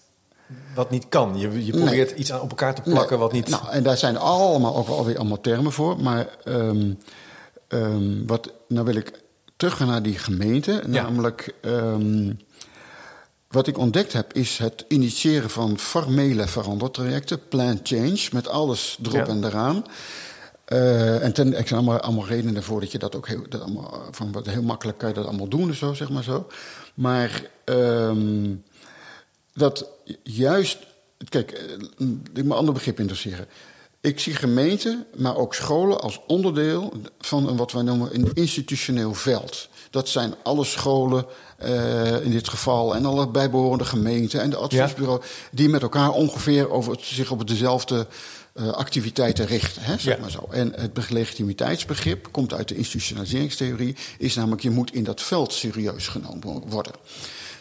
wat niet kan. Je, je probeert iets aan op elkaar te plakken Nee. wat niet. Nou, en daar zijn allemaal ook wel weer allemaal termen voor. Maar ehm, ehm, wat, nou wil ik teruggaan naar die gemeente. Ja. Namelijk, ehm, wat ik ontdekt heb, is het initiëren van formele verandertrajecten. Plan change, met alles erop Ja. en eraan. Eh, en ten, er zijn allemaal, allemaal redenen ervoor dat je dat ook heel, dat allemaal, van wat heel makkelijk kan je dat allemaal doen en zo, zeg maar zo. Maar dat juist, kijk, eh, ik moet een ander begrip interesseren. ik zie gemeenten, maar ook scholen als onderdeel van een, wat wij noemen een institutioneel veld. Dat zijn alle scholen uh, in dit geval en alle bijbehorende gemeenten en de adviesbureau, die met elkaar ongeveer over het, zich op dezelfde uh, activiteiten richten. Hè, zeg ja. maar zo. En het legitimiteitsbegrip komt uit de institutionaliseringstheorie, is namelijk je moet in dat veld serieus genomen worden.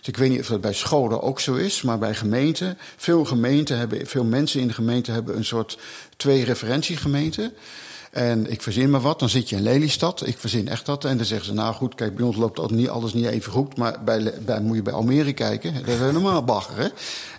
Ik weet niet of dat bij scholen ook zo is, maar bij gemeenten, veel gemeenten hebben, veel mensen in de gemeente hebben een soort twee referentiegemeenten. En ik verzin me wat, dan zit je in Lelystad. Ik verzin echt dat. En dan zeggen ze, nou goed, kijk, bij ons loopt alles niet, alles niet even goed. Maar bij, bij, moet je bij Almere kijken. Dat is helemaal bagger, hè?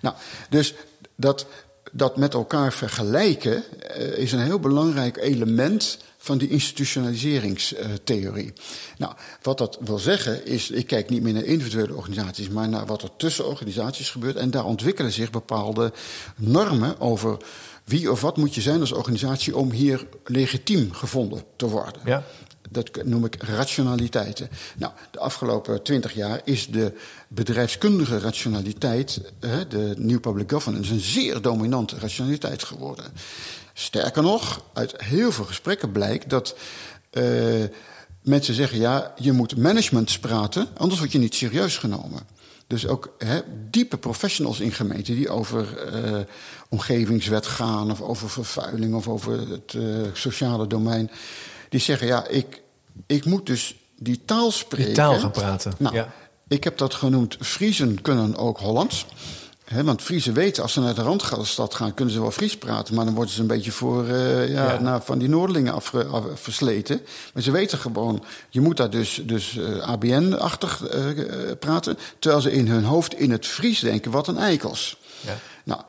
Nou, dus dat, dat met elkaar vergelijken uh, is een heel belangrijk element van die institutionaliseringstheorie. Nou, wat dat wil zeggen is, ik kijk niet meer naar individuele organisaties, maar naar wat er tussen organisaties gebeurt. En daar ontwikkelen zich bepaalde normen over wie of wat moet je zijn als organisatie om hier legitiem gevonden te worden. Ja. Dat noem ik rationaliteiten. Nou, de afgelopen twintig jaar is de bedrijfskundige rationaliteit, de New Public Governance, een zeer dominante rationaliteit geworden. Sterker nog, uit heel veel gesprekken blijkt dat uh, mensen zeggen: ja, je moet management praten, anders word je niet serieus genomen. Dus ook hè, diepe professionals in gemeenten die over uh, omgevingswet gaan, of over vervuiling, of over het uh, sociale domein. Die zeggen: ja, ik, ik moet dus die taal spreken. Die taal gaan praten. Nou, ja. Ik heb dat genoemd. Friezen kunnen ook Hollands want Friese weten, als ze naar de Randstad gaan, kunnen ze wel Fries praten. Maar dan worden ze een beetje voor, uh, ja, van die Noordelingen af, versleten. Maar ze weten gewoon, je moet daar dus, dus uh, ABN-achtig uh, praten. Terwijl ze in hun hoofd in het Fries denken, wat een eikels. Ja. Nou,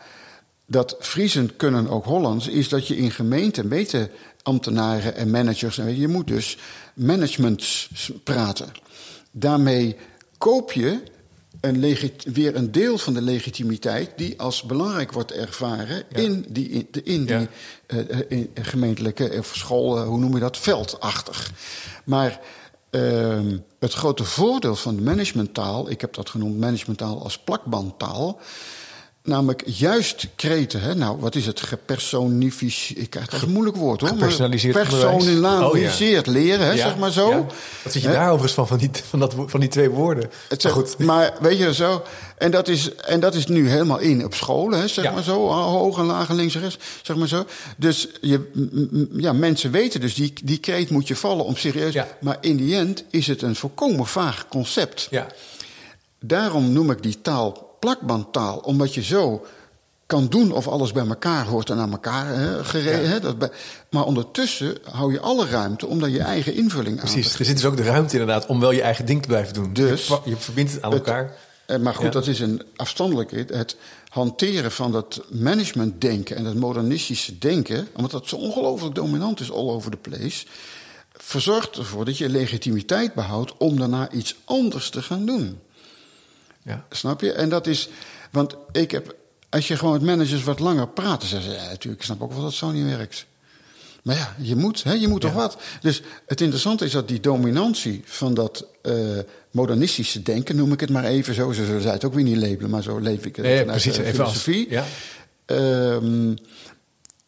dat Friesen kunnen ook Hollands, is dat je in gemeenten weten ambtenaren en managers. Je moet dus management praten. Daarmee koop je een weer een deel van de legitimiteit die als belangrijk wordt ervaren in die, in, in die uh, in gemeentelijke of school, hoe noem je dat, veldachtig. Maar uh, het grote voordeel van de managementtaal, ik heb dat genoemd managementtaal als plakbandtaal, Namelijk juist kreten. Hè? Nou, wat is het? Gepersonificeerd. Dat is een moeilijk woord hoor. Gepersonaliseerd Personaliseerd oh, leren, hè, ja, zeg maar zo. Ja. Wat vind je daar overigens van, van die, van, dat, van die twee woorden? Het, maar, goed. maar weet je zo. En dat is, en dat is nu helemaal in op scholen, hè, zeg maar zo. Hoog en laag en links en rechts, zeg maar zo. Dus je, ja, mensen weten dus, die, die kreet moet je vallen om serieus. Maar in die end is het een volkomen vaag concept. Ja. Daarom noem ik die taal plakbandtaal, omdat je zo kan doen of alles bij elkaar hoort en aan elkaar hè, gereden. Hè, dat maar ondertussen hou je alle ruimte om daar je eigen invulling aan Precies, er zit dus ook de ruimte inderdaad om wel je eigen ding te blijven doen. Dus, je, je verbindt het aan elkaar. Eh, maar goed, dat is een afstandelijkheid. Het hanteren van dat managementdenken en dat modernistische denken... omdat dat zo ongelooflijk dominant is all over the place... verzorgt ervoor dat je legitimiteit behoudt om daarna iets anders te gaan doen. Ja. Snap je? En dat is. Want ik heb. Als je gewoon met managers wat langer praat, dan zeggen ze: ja, natuurlijk, ik snap ook wel dat het zo niet werkt. Maar ja, je moet, hè, je moet toch wat. Dus het interessante is dat die dominantie van dat uh, modernistische denken, noem ik het maar even zo. Ze zullen het ook weer niet labelen, maar zo leef ik het ja, vanuit precies, de filosofie. ja. Um,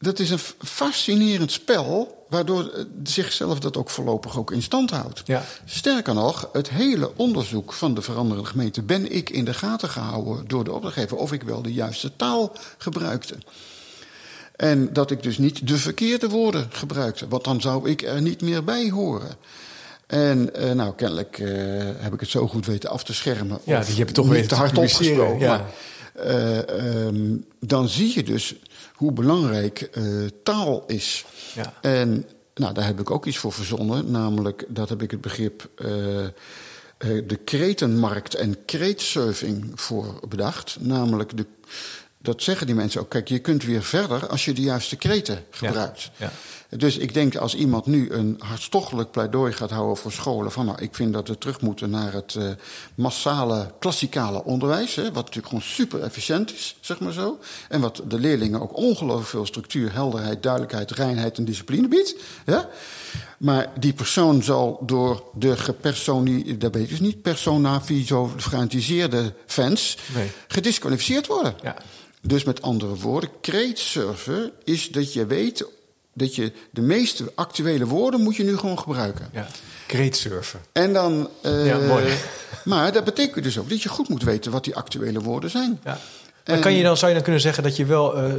dat is een fascinerend spel waardoor zichzelf dat ook voorlopig ook in stand houdt. Ja. Sterker nog, het hele onderzoek van de veranderende gemeente ben ik in de gaten gehouden door de opdrachtgever of ik wel de juiste taal gebruikte. En dat ik dus niet de verkeerde woorden gebruikte, want dan zou ik er niet meer bij horen. En uh, nou, kennelijk uh, heb ik het zo goed weten af te schermen. Ja, of je hebt het toch weer te hard opgesproken. Ja. Maar, um, dan zie je dus hoe belangrijk taal is. Ja. En nou, daar heb ik ook iets voor verzonnen. Namelijk, dat heb ik het begrip uh, de kretenmarkt en kreetsurfing voor bedacht. Namelijk, de, dat zeggen die mensen ook. Kijk, je kunt weer verder als je de juiste kreten gebruikt. Ja. Dus ik denk als iemand nu een hartstochtelijk pleidooi gaat houden voor scholen. van nou, ik vind dat we terug moeten naar het uh, massale, klassikale onderwijs. Hè, wat natuurlijk gewoon super efficiënt is, zeg maar zo. En wat de leerlingen ook ongelooflijk veel structuur, helderheid, duidelijkheid, reinheid en discipline biedt. Ja? Maar die persoon zal door de gepersoniseerde, dat weet ik dus niet, personaliseerde fans nee. gedisqualificeerd worden. Ja. Dus met andere woorden, kreetsurfen is dat je weet dat je de meest actuele woorden moet je nu gewoon gebruiken. Ja, kreetsurfen. En dan... Uh, ja, mooi. [laughs] Maar dat betekent dus ook dat je goed moet weten wat die actuele woorden zijn. Ja. Maar kan je dan, zou je dan kunnen zeggen dat je wel, uh,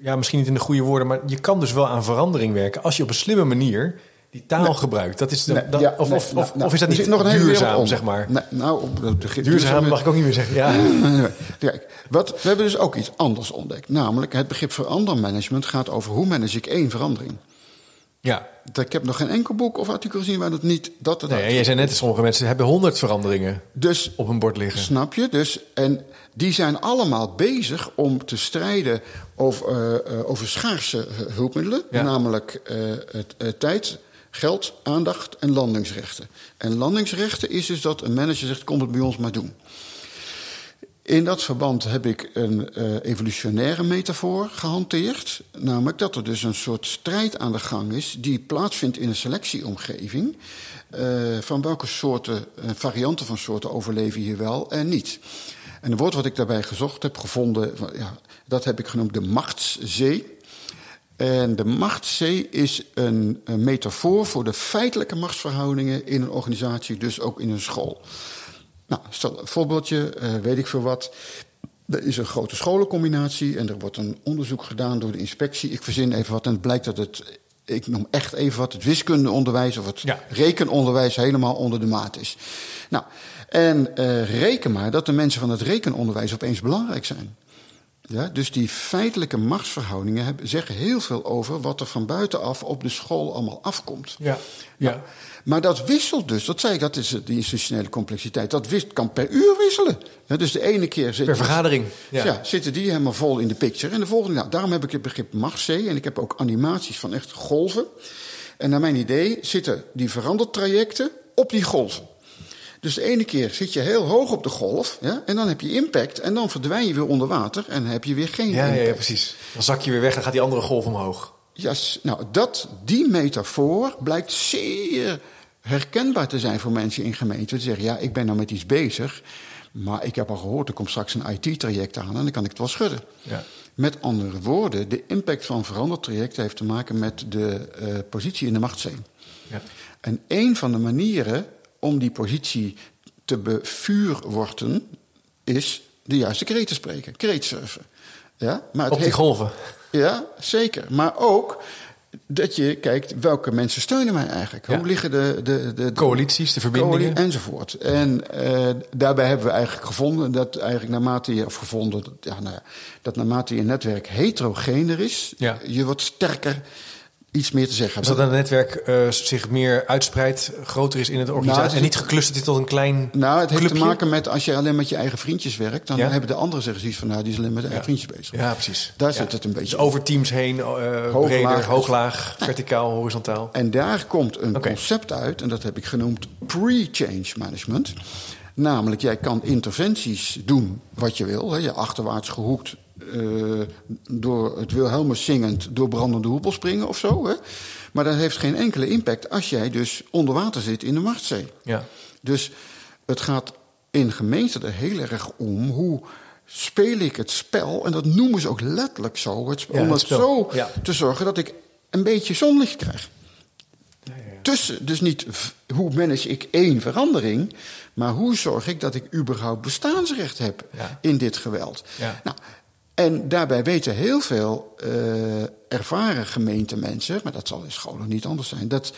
ja, misschien niet in de goede woorden, maar je kan dus wel aan verandering werken als je op een slimme manier die taal gebruikt. Dat is de, dat, ja, of, of, of, of, is dat niet nog een duurzaam, zeg maar? nou, de, duurzaam mag ik ook niet meer zeggen. Ja. [laughs] Kijk, wat, we hebben dus ook iets anders ontdekt. Namelijk, het begrip verandermanagement gaat over hoe manage ik één verandering. Ja. Ik heb nog geen enkel boek of artikel gezien waar dat niet... Dat het nee, jij zei net, sommige mensen hebben honderd veranderingen dus, op een bord liggen. Snap je? Dus, en die zijn allemaal bezig om te strijden over, uh, over schaarse hulpmiddelen. Namelijk uh, het, tijd, geld, aandacht en landingsrechten. En landingsrechten is dus dat een manager zegt: kom het bij ons maar doen. In dat verband heb ik een uh, evolutionaire metafoor gehanteerd. Namelijk dat er dus een soort strijd aan de gang is die plaatsvindt in een selectieomgeving. Uh, van welke soorten, uh, varianten van soorten overleven hier wel en niet. En het woord wat ik daarbij gezocht heb, gevonden, ja, dat heb ik genoemd de machtszee. En de machtszee is een, een, metafoor voor de feitelijke machtsverhoudingen in een organisatie, dus ook in een school. Nou, stel een voorbeeldje, uh, weet ik veel wat. Er is een grote scholencombinatie en er wordt een onderzoek gedaan door de inspectie. Ik verzin even wat en het blijkt dat het, ik noem echt even wat, het wiskundeonderwijs of het rekenonderwijs helemaal onder de maat is. Nou, en uh, reken maar dat de mensen van het rekenonderwijs opeens belangrijk zijn. Ja, dus die feitelijke machtsverhoudingen hebben, zeggen heel veel over wat er van buitenaf op de school allemaal afkomt. Ja, ja. Nou, maar dat wisselt dus, dat zei ik, dat is de institutionele complexiteit. Dat wist, kan per uur wisselen. Ja, dus de ene keer zitten. Per vergadering. Ja. zitten die helemaal vol in de picture. En de volgende, nou, daarom heb ik het begrip machtszee. En ik heb ook animaties van echt golven. En naar mijn idee zitten die verandertrajecten op die golven. Dus de ene keer zit je heel hoog op de golf ja, en dan heb je impact en dan verdwijn je weer onder water en dan heb je weer geen ja, impact. Ja, precies. Dan zak je weer weg en gaat die andere golf omhoog. Ja, nou, dat, die metafoor blijkt zeer herkenbaar te zijn voor mensen in gemeenten. Die zeggen, ja, ik ben nou met iets bezig, maar ik heb al gehoord, er komt straks een IT-traject aan en dan kan ik het wel schudden. Ja. Met andere woorden, de impact van verandertrajecten heeft te maken met de uh, positie in de machtszee. Ja. En een van de manieren om die positie te bevuurworten, is de juiste kreet te spreken. Kreetsurfen. Ja, maar het Op die golven. Ja, zeker. Maar ook dat je kijkt welke mensen steunen mij eigenlijk. Hoe liggen de, de, de, coalities, de verbindingen enzovoort. En uh, daarbij hebben we eigenlijk gevonden dat eigenlijk naarmate je of gevonden dat, ja, nou ja, dat naarmate je netwerk heterogener is, ja. je wat sterker iets meer te zeggen. Dus dat een netwerk uh, zich meer uitspreidt, groter is in het organisatie nou, en niet geclusterd is tot een klein Nou, het heeft te maken met als je alleen met je eigen vriendjes werkt, dan hebben de anderen zeggen zoiets van, nou, die is alleen met de eigen vriendjes bezig. Ja, precies. Daar zit het een beetje. Dus over teams heen, uh, hooglaag, breder, hooglaag, verticaal, horizontaal. En daar komt een concept uit, en dat heb ik genoemd pre-change management. Namelijk, jij kan interventies doen wat je wil. Hè, je achterwaarts gehoekt uh, door het Wilhelmus zingend door brandende hoepel springen of zo. Hè? Maar dat heeft geen enkele impact als jij dus onder water zit in de Marktzee. Ja. Dus het gaat in gemeenten er heel erg om hoe speel ik het spel. En dat noemen ze ook letterlijk zo. Het om het, zo te zorgen dat ik een beetje zonlicht krijg. Tussen, dus niet hoe manage ik één verandering, maar hoe zorg ik dat ik überhaupt bestaansrecht heb in dit geweld. Nou, en daarbij weten heel veel uh, ervaren gemeentemensen, maar dat zal in scholen niet anders zijn, dat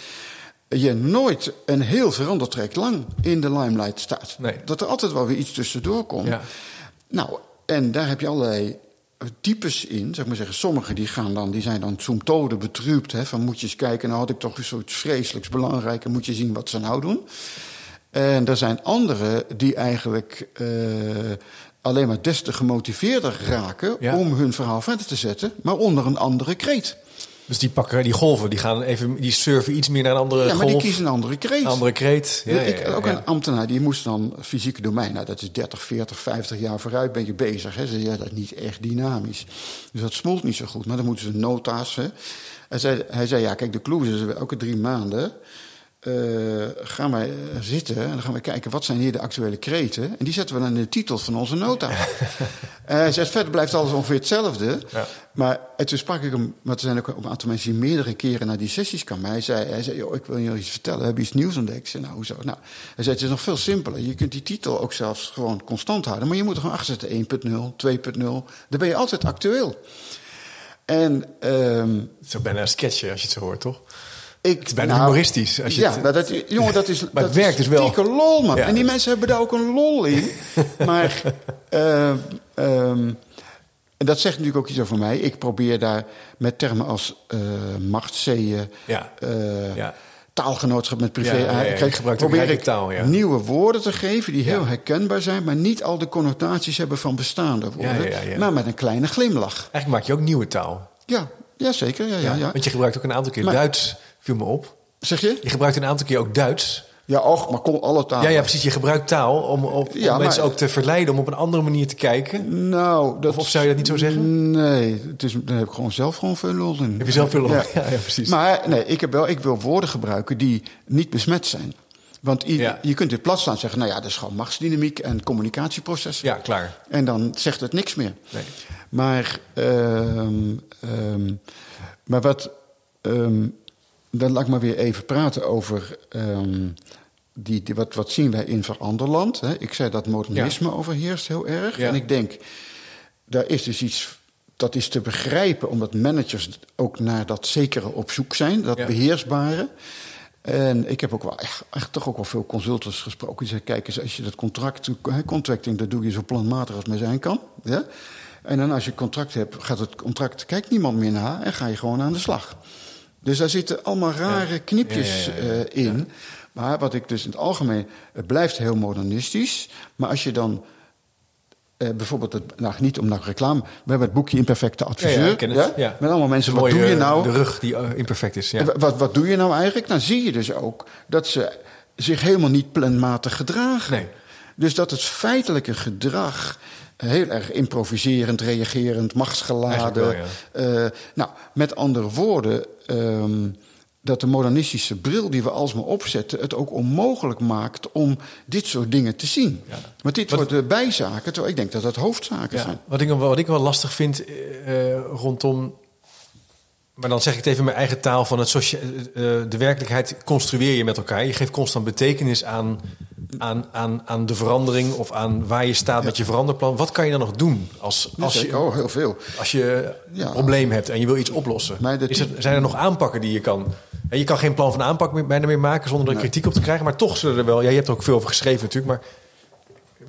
je nooit een heel veranderd traject lang in de limelight staat. Nee. Dat er altijd wel weer iets tussendoor komt. Ja. Nou, en daar heb je allerlei types in, zeg maar zeggen. Sommigen die gaan dan, die zijn dan zoomtode betrupt, hè, van moet je eens kijken, nou had ik toch zoiets vreselijks belangrijks, moet je zien wat ze nou doen. En er zijn anderen die eigenlijk uh, alleen maar des te gemotiveerder raken om hun verhaal verder te zetten, maar onder een andere kreet. Dus die pakken die golven, die gaan even, die surfen iets meer naar een andere Ja, maar golf. die kiezen een andere kreet. Een andere kreet. Ja, ik, ook een ambtenaar die moest dan fysieke domein. Nou, dat is 30, 40, 50 jaar vooruit ben je bezig. Hè. Ze ja, dat is niet echt dynamisch. Dus dat smolt niet zo goed. Maar dan moeten ze nota's. Hè. Hij, zei, hij zei, ja, kijk, de clue is elke drie maanden. Eh, gaan wij eh, zitten en dan gaan we kijken wat zijn hier de actuele kreten. En die zetten we dan in de titel van onze nota. En hij zegt, verder blijft alles ongeveer hetzelfde. Ja. Maar en toen sprak ik hem, want er zijn ook een aantal mensen die meerdere keren naar die sessies kwamen. Hij zei, hij zei joh, ik wil je iets vertellen, we hebben iets nieuws ontdekt. Ik zei, nou, hoezo? Nou, hij zei, het is nog veel simpeler. Je kunt die titel ook zelfs gewoon constant houden. Maar je moet er gewoon achter zetten, 1.0, 2.0. Dan ben je altijd actueel. En ehm, Het is ook bijna een sketchje als je het zo hoort, toch? Ik, Het is bijna humoristisch. Als je ja, het- maar dat, jongen, dat is. Maar dat het werkt is dus wel. dikke lol, man. Ja. En die mensen hebben daar ook een lol in. [laughs] maar. ehm, ehm, en dat zegt natuurlijk ook iets over mij. Ik probeer daar met termen als eh machtszeeën, Ja. eh, Ja. taalgenootschap met privé. Ja, gebruikt ook probeer ik taal, nieuwe woorden te geven die heel herkenbaar zijn, maar niet al de connotaties hebben van bestaande woorden. Maar met een kleine glimlach. Eigenlijk maak je ook nieuwe taal. Ja, ja zeker. Ja, ja, ja. Want je gebruikt ook een aantal keer Maar- Duits, viel me op. Zeg je? Je gebruikt een aantal keer ook Duits. Ja, och, maar kon alle talen. Ja, ja, precies. Je gebruikt taal om, op, om Ja, mensen ook te verleiden om op een andere manier te kijken. Nou, dat Of zou je dat niet zo zeggen? Nee, het is, daar heb ik gewoon zelf gewoon veel lol in. Heb je zelf veel lol? Ja, [laughs] ja, precies. Maar nee, ik, heb wel, ik wil woorden gebruiken die niet besmet zijn. Want i- Ja. je kunt in plaats staan zeggen, nou ja, dat is gewoon machtsdynamiek en communicatieprocessen. Ja, klaar. En dan zegt het niks meer. Nee. Maar, ehm, ehm, maar wat. ehm, dan laat ik maar weer even praten over. ehm, die, die, wat, wat zien wij in veranderland? Hè? Ik zei dat modernisme overheerst heel erg. Ja. En ik denk, daar is dus iets. Dat is te begrijpen, omdat managers ook naar dat zekere op zoek zijn, dat Ja. beheersbare. En ik heb ook wel echt, echt toch ook wel veel consultants gesproken. Die zeggen: kijk eens, als je dat contract, contracting, dat doe je zo planmatig als maar zijn kan. Ja? En dan als je contract hebt, gaat het contract, kijkt niemand meer naar en ga je gewoon aan de slag. Dus daar zitten allemaal rare knipjes eh, in. Maar wat ik dus in het algemeen, het blijft heel modernistisch. Maar als je dan eh, bijvoorbeeld, het, nou, niet om nou reclame, we hebben het boekje Imperfecte Adviseur. Ja, ja. Met allemaal mensen, wat doe je nou? De rug die eh, imperfect is. Wat, wat doe je nou eigenlijk? Dan zie je dus ook dat ze zich helemaal niet planmatig gedragen. Nee. Dus dat het feitelijke gedrag heel erg improviserend, reagerend, machtsgeladen. Eh, nou, met andere woorden, ehm, dat de modernistische bril die we alsmaar opzetten, het ook onmogelijk maakt om dit soort dingen te zien. Ja. Want dit Wat- worden bijzaken, terwijl ik denk dat dat hoofdzaken Ja, zijn. wat, ik, wel- wat ik wel lastig vind eh, rondom. Maar dan zeg ik het even in mijn eigen taal: van het eh, de werkelijkheid construeer je met elkaar. Je geeft constant betekenis aan, aan, aan, aan de verandering of aan waar je staat met je veranderplan. Wat kan je dan nog doen als, als, je, oh, heel veel. als je een probleem hebt en je wil iets oplossen? Is zijn er nog aanpakken die je kan? En je kan geen plan van aanpak meer, bijna meer maken zonder er kritiek op te krijgen. Maar toch zullen er wel. Ja, je hebt er ook veel over geschreven natuurlijk. Maar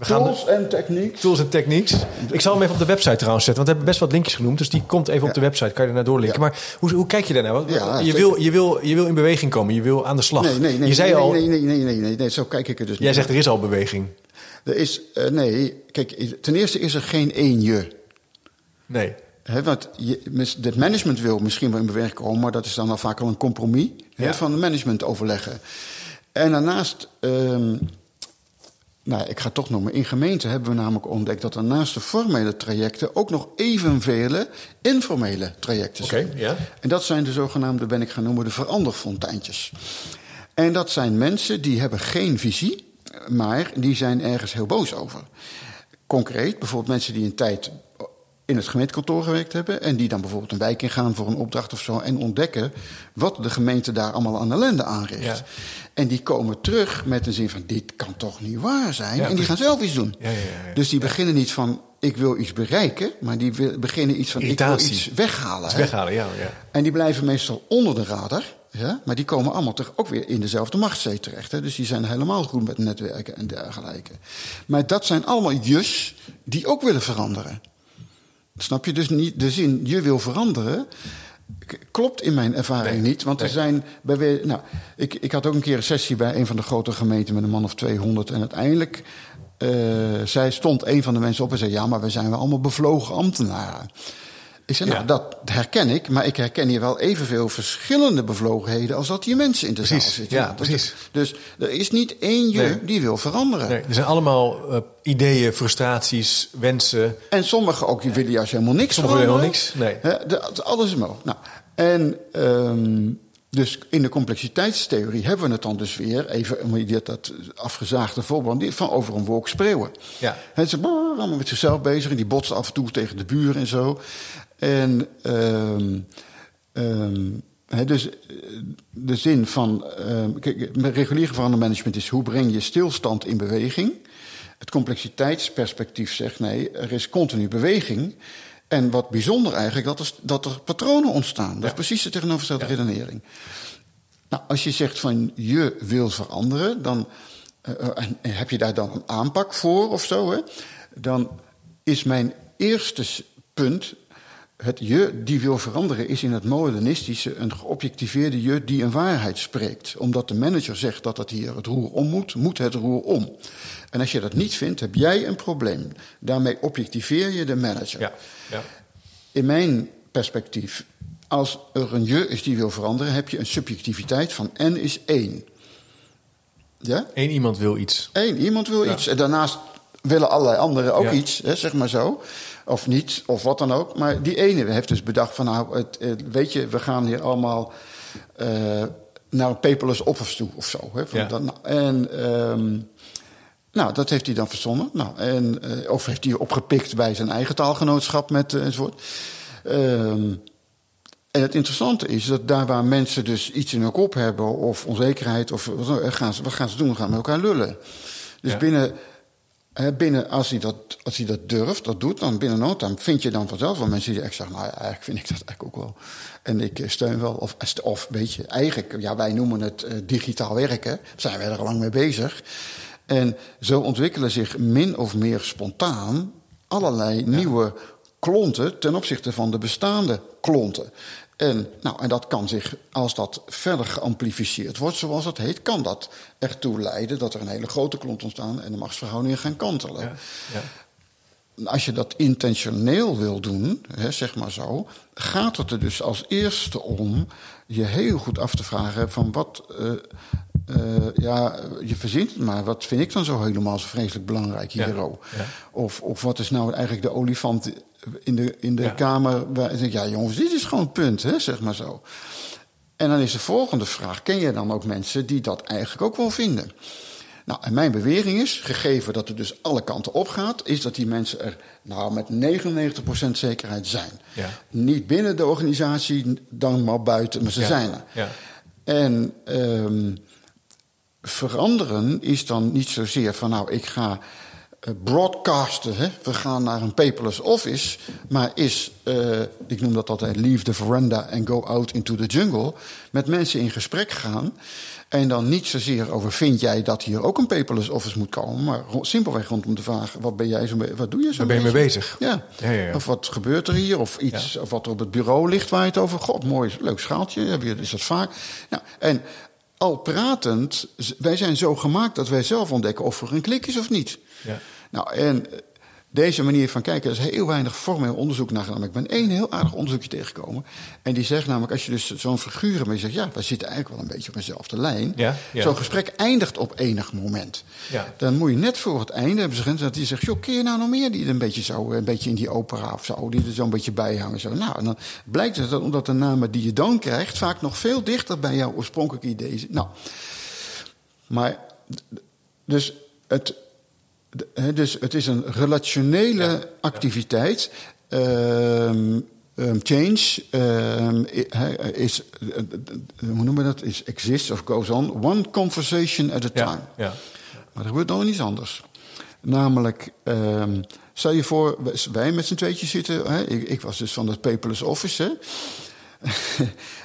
we gaan. Tools en techniek. Tools en techniques. Ik zal hem even op de website trouwens zetten. Want we hebben best wat linkjes genoemd. Dus die komt even op de website. Kan je ernaar doorlinken. Maar hoe, hoe kijk je daarnaar? Ja, je, wil, je, wil, je wil in beweging komen. Je wil aan de slag. Nee, nee, nee. je zei al, nee, nee, nee, nee, nee, nee, zo kijk ik er dus jij zegt er is al beweging. Er is, eh, nee, kijk, ten eerste is er geen één je. Nee. Hè, want het management wil misschien wel in beweging komen, maar dat is dan al vaak al een compromis Ja. van management overleggen. En daarnaast, ehm, nou, ik ga toch noemen, in gemeenten hebben we namelijk ontdekt dat er naast de formele trajecten ook nog evenvele informele trajecten Oké, zijn. ja. En dat zijn de zogenaamde, ben ik gaan noemen, de veranderfonteintjes. En dat zijn mensen die hebben geen visie, maar die zijn ergens heel boos over. Concreet, bijvoorbeeld mensen die een tijd in het gemeentekantoor gewerkt hebben... en die dan bijvoorbeeld een wijk ingaan voor een opdracht of zo... en ontdekken wat de gemeente daar allemaal aan ellende aanricht. Ja. En die komen terug met een zin van, dit kan toch niet waar zijn? Ja, en die gaan zelf iets doen. Ja, ja, ja, ja. Dus die beginnen niet van, ik wil iets bereiken... maar die beginnen iets van, ik wil iets weghalen. Weghalen, ja. ja. En die blijven meestal onder de radar. Ja? Maar die komen allemaal toch ook weer in dezelfde machtszee terecht. Hè? Dus die zijn helemaal goed met netwerken en dergelijke. Maar dat zijn allemaal jus die ook willen veranderen. Snap je? Dus niet de zin je wil veranderen. Klopt in mijn ervaring Nee, niet. Want er nee. zijn bij we- nou, ik, ik had ook een keer een sessie bij een van de grote gemeenten met een man of 200. En uiteindelijk eh, zij stond een van de mensen op en zei: Ja, maar we zijn wel allemaal bevlogen ambtenaren. Ik zei, nou, Ja. dat herken ik, maar ik herken hier wel evenveel verschillende bevlogenheden als dat hier mensen in de Precies, zaal zitten. ja, dat- precies. Dus er is niet één je Nee. die wil veranderen. Nee, er zijn allemaal eh, ideeën, frustraties, wensen. En sommigen ook, die willen juist helemaal niks Sommigen willen veranderen. helemaal niks, nee. De- de- alles is mogelijk. Nou, en ehm, dus in de complexiteitstheorie hebben we het dan dus weer, even om je dat afgezaagde voorbeeld, die van over een wolk spreeuwen. Ja. Het is brrr, allemaal met zichzelf bezig en die botsen af en toe tegen de buren en zo. En ehm, ehm, dus eh, de zin van. ehm, kijk, met regulier verandermanagement is hoe breng je stilstand in beweging. Het complexiteitsperspectief zegt nee, er is continu beweging. En wat bijzonder eigenlijk, dat er, dat er patronen ontstaan. Dat is precies de tegenovergestelde redenering. Nou, als je zegt van je wil veranderen, dan eh, eh, en, heb je daar dan een aanpak voor of zo, hè? dan is mijn eerste punt. Het je die wil veranderen is in het modernistische een geobjectiveerde je die een waarheid spreekt. Omdat de manager zegt dat het hier het roer om moet, moet het roer om. En als je dat niet vindt, heb jij een probleem. Daarmee objectiveer je de manager. Ja, ja. In mijn perspectief, als er een je is die wil veranderen, heb je een subjectiviteit van n is 1. Ja? Eén iemand wil iets. Eén, iemand wil Ja. iets. En daarnaast willen allerlei anderen ook iets, hè, zeg maar zo. Of niet, of wat dan ook. Maar die ene heeft dus bedacht van... nou, het, weet je, we gaan hier allemaal eh, naar een paperless office toe of zo. Hè, van Ja. en... ehm, nou, dat heeft hij dan verzonnen. Nou, en, eh, of heeft hij opgepikt bij zijn eigen taalgenootschap met eh, enzovoort. Ehm, en het interessante is dat daar waar mensen dus iets in hun kop hebben, of onzekerheid, of wat, gaan ze, wat gaan ze doen? Ze gaan met elkaar lullen. Dus Ja. binnen, binnen als, hij dat, als hij dat durft, dat doet, dan binnen no time vind je dan vanzelf wel mensen die echt zeggen: Nou ja, eigenlijk vind ik dat eigenlijk ook wel. En ik eh, steun wel, of, of weet je, eigenlijk, ja, wij noemen het eh, digitaal werken, daar zijn wij er al lang mee bezig. En zo ontwikkelen zich min of meer spontaan allerlei nieuwe klonten ten opzichte van de bestaande klonten. En, nou, en dat kan zich, als dat verder geamplificeerd wordt, zoals het heet, kan dat ertoe leiden dat er een hele grote klont ontstaan en de machtsverhoudingen gaan kantelen. Ja, ja. Als je dat intentioneel wil doen, hè, zeg maar zo, gaat het er dus als eerste om je heel goed af te vragen van wat, eh, eh, ja, je verzint het maar, wat vind ik dan zo helemaal zo vreselijk belangrijk hier? ja. Of, of wat is nou eigenlijk de olifant in de, in de Ja. kamer? Waar, ik denk, ja jongens, dit is gewoon het punt, hè, zeg maar zo. En dan is de volgende vraag: ken je dan ook mensen die dat eigenlijk ook wel vinden? Nou, en mijn bewering is, gegeven dat het dus alle kanten op gaat, is dat die mensen er nou met 99% zekerheid zijn. Ja. Niet binnen de organisatie, dan maar buiten, maar ze Ja, zijn er. ja. En ehm, veranderen is dan niet zozeer van nou, ik ga broadcasten, hè? we gaan naar een paperless office, maar is, eh, ik noem dat altijd leave the veranda and go out into the jungle, met mensen in gesprek gaan. En dan niet zozeer over vind jij dat hier ook een paperless office moet komen, maar simpelweg rondom de vraag: wat ben jij zo, wat doe je zo? Waar ben je mee bezig? Ja. Ja, ja, ja. Of wat gebeurt er hier? Of iets of wat er op het bureau ligt waar je het over. God, mooi, leuk schaaltje. Heb je, is dat vaak? Nou, en al pratend, wij zijn zo gemaakt dat wij zelf ontdekken of er een klik is of niet. Ja. Nou, en eh, deze manier van kijken, er is heel weinig formeel onderzoek naar gedaan. Ik ben één heel aardig onderzoekje tegengekomen. En die zegt namelijk, als je dus zo'n figuur hebt, en je zegt, ja, wij zitten eigenlijk wel een beetje op dezelfde lijn. Ja, ja. Zo'n gesprek eindigt op enig moment. Ja. Dan moet je net voor het einde hebben ze gezegd dat die zegt: joh, je nou nog meer die er een beetje zo, een beetje in die opera of zo, die er zo'n beetje bij hangen. Zo. Nou, en dan blijkt het dat omdat de namen die je dan krijgt vaak nog veel dichter bij jouw oorspronkelijke idee zitten. Nou, maar dus het, dus het is een relationele activiteit. Change is, hoe noemen we dat? Is exists of goes on. One conversation at a time. Ja. Maar er gebeurt nog iets anders. Namelijk, ehm, stel je voor, wij met z'n tweetjes zitten. Hè? Ik, ik was dus van het paperless office. Hè? [laughs]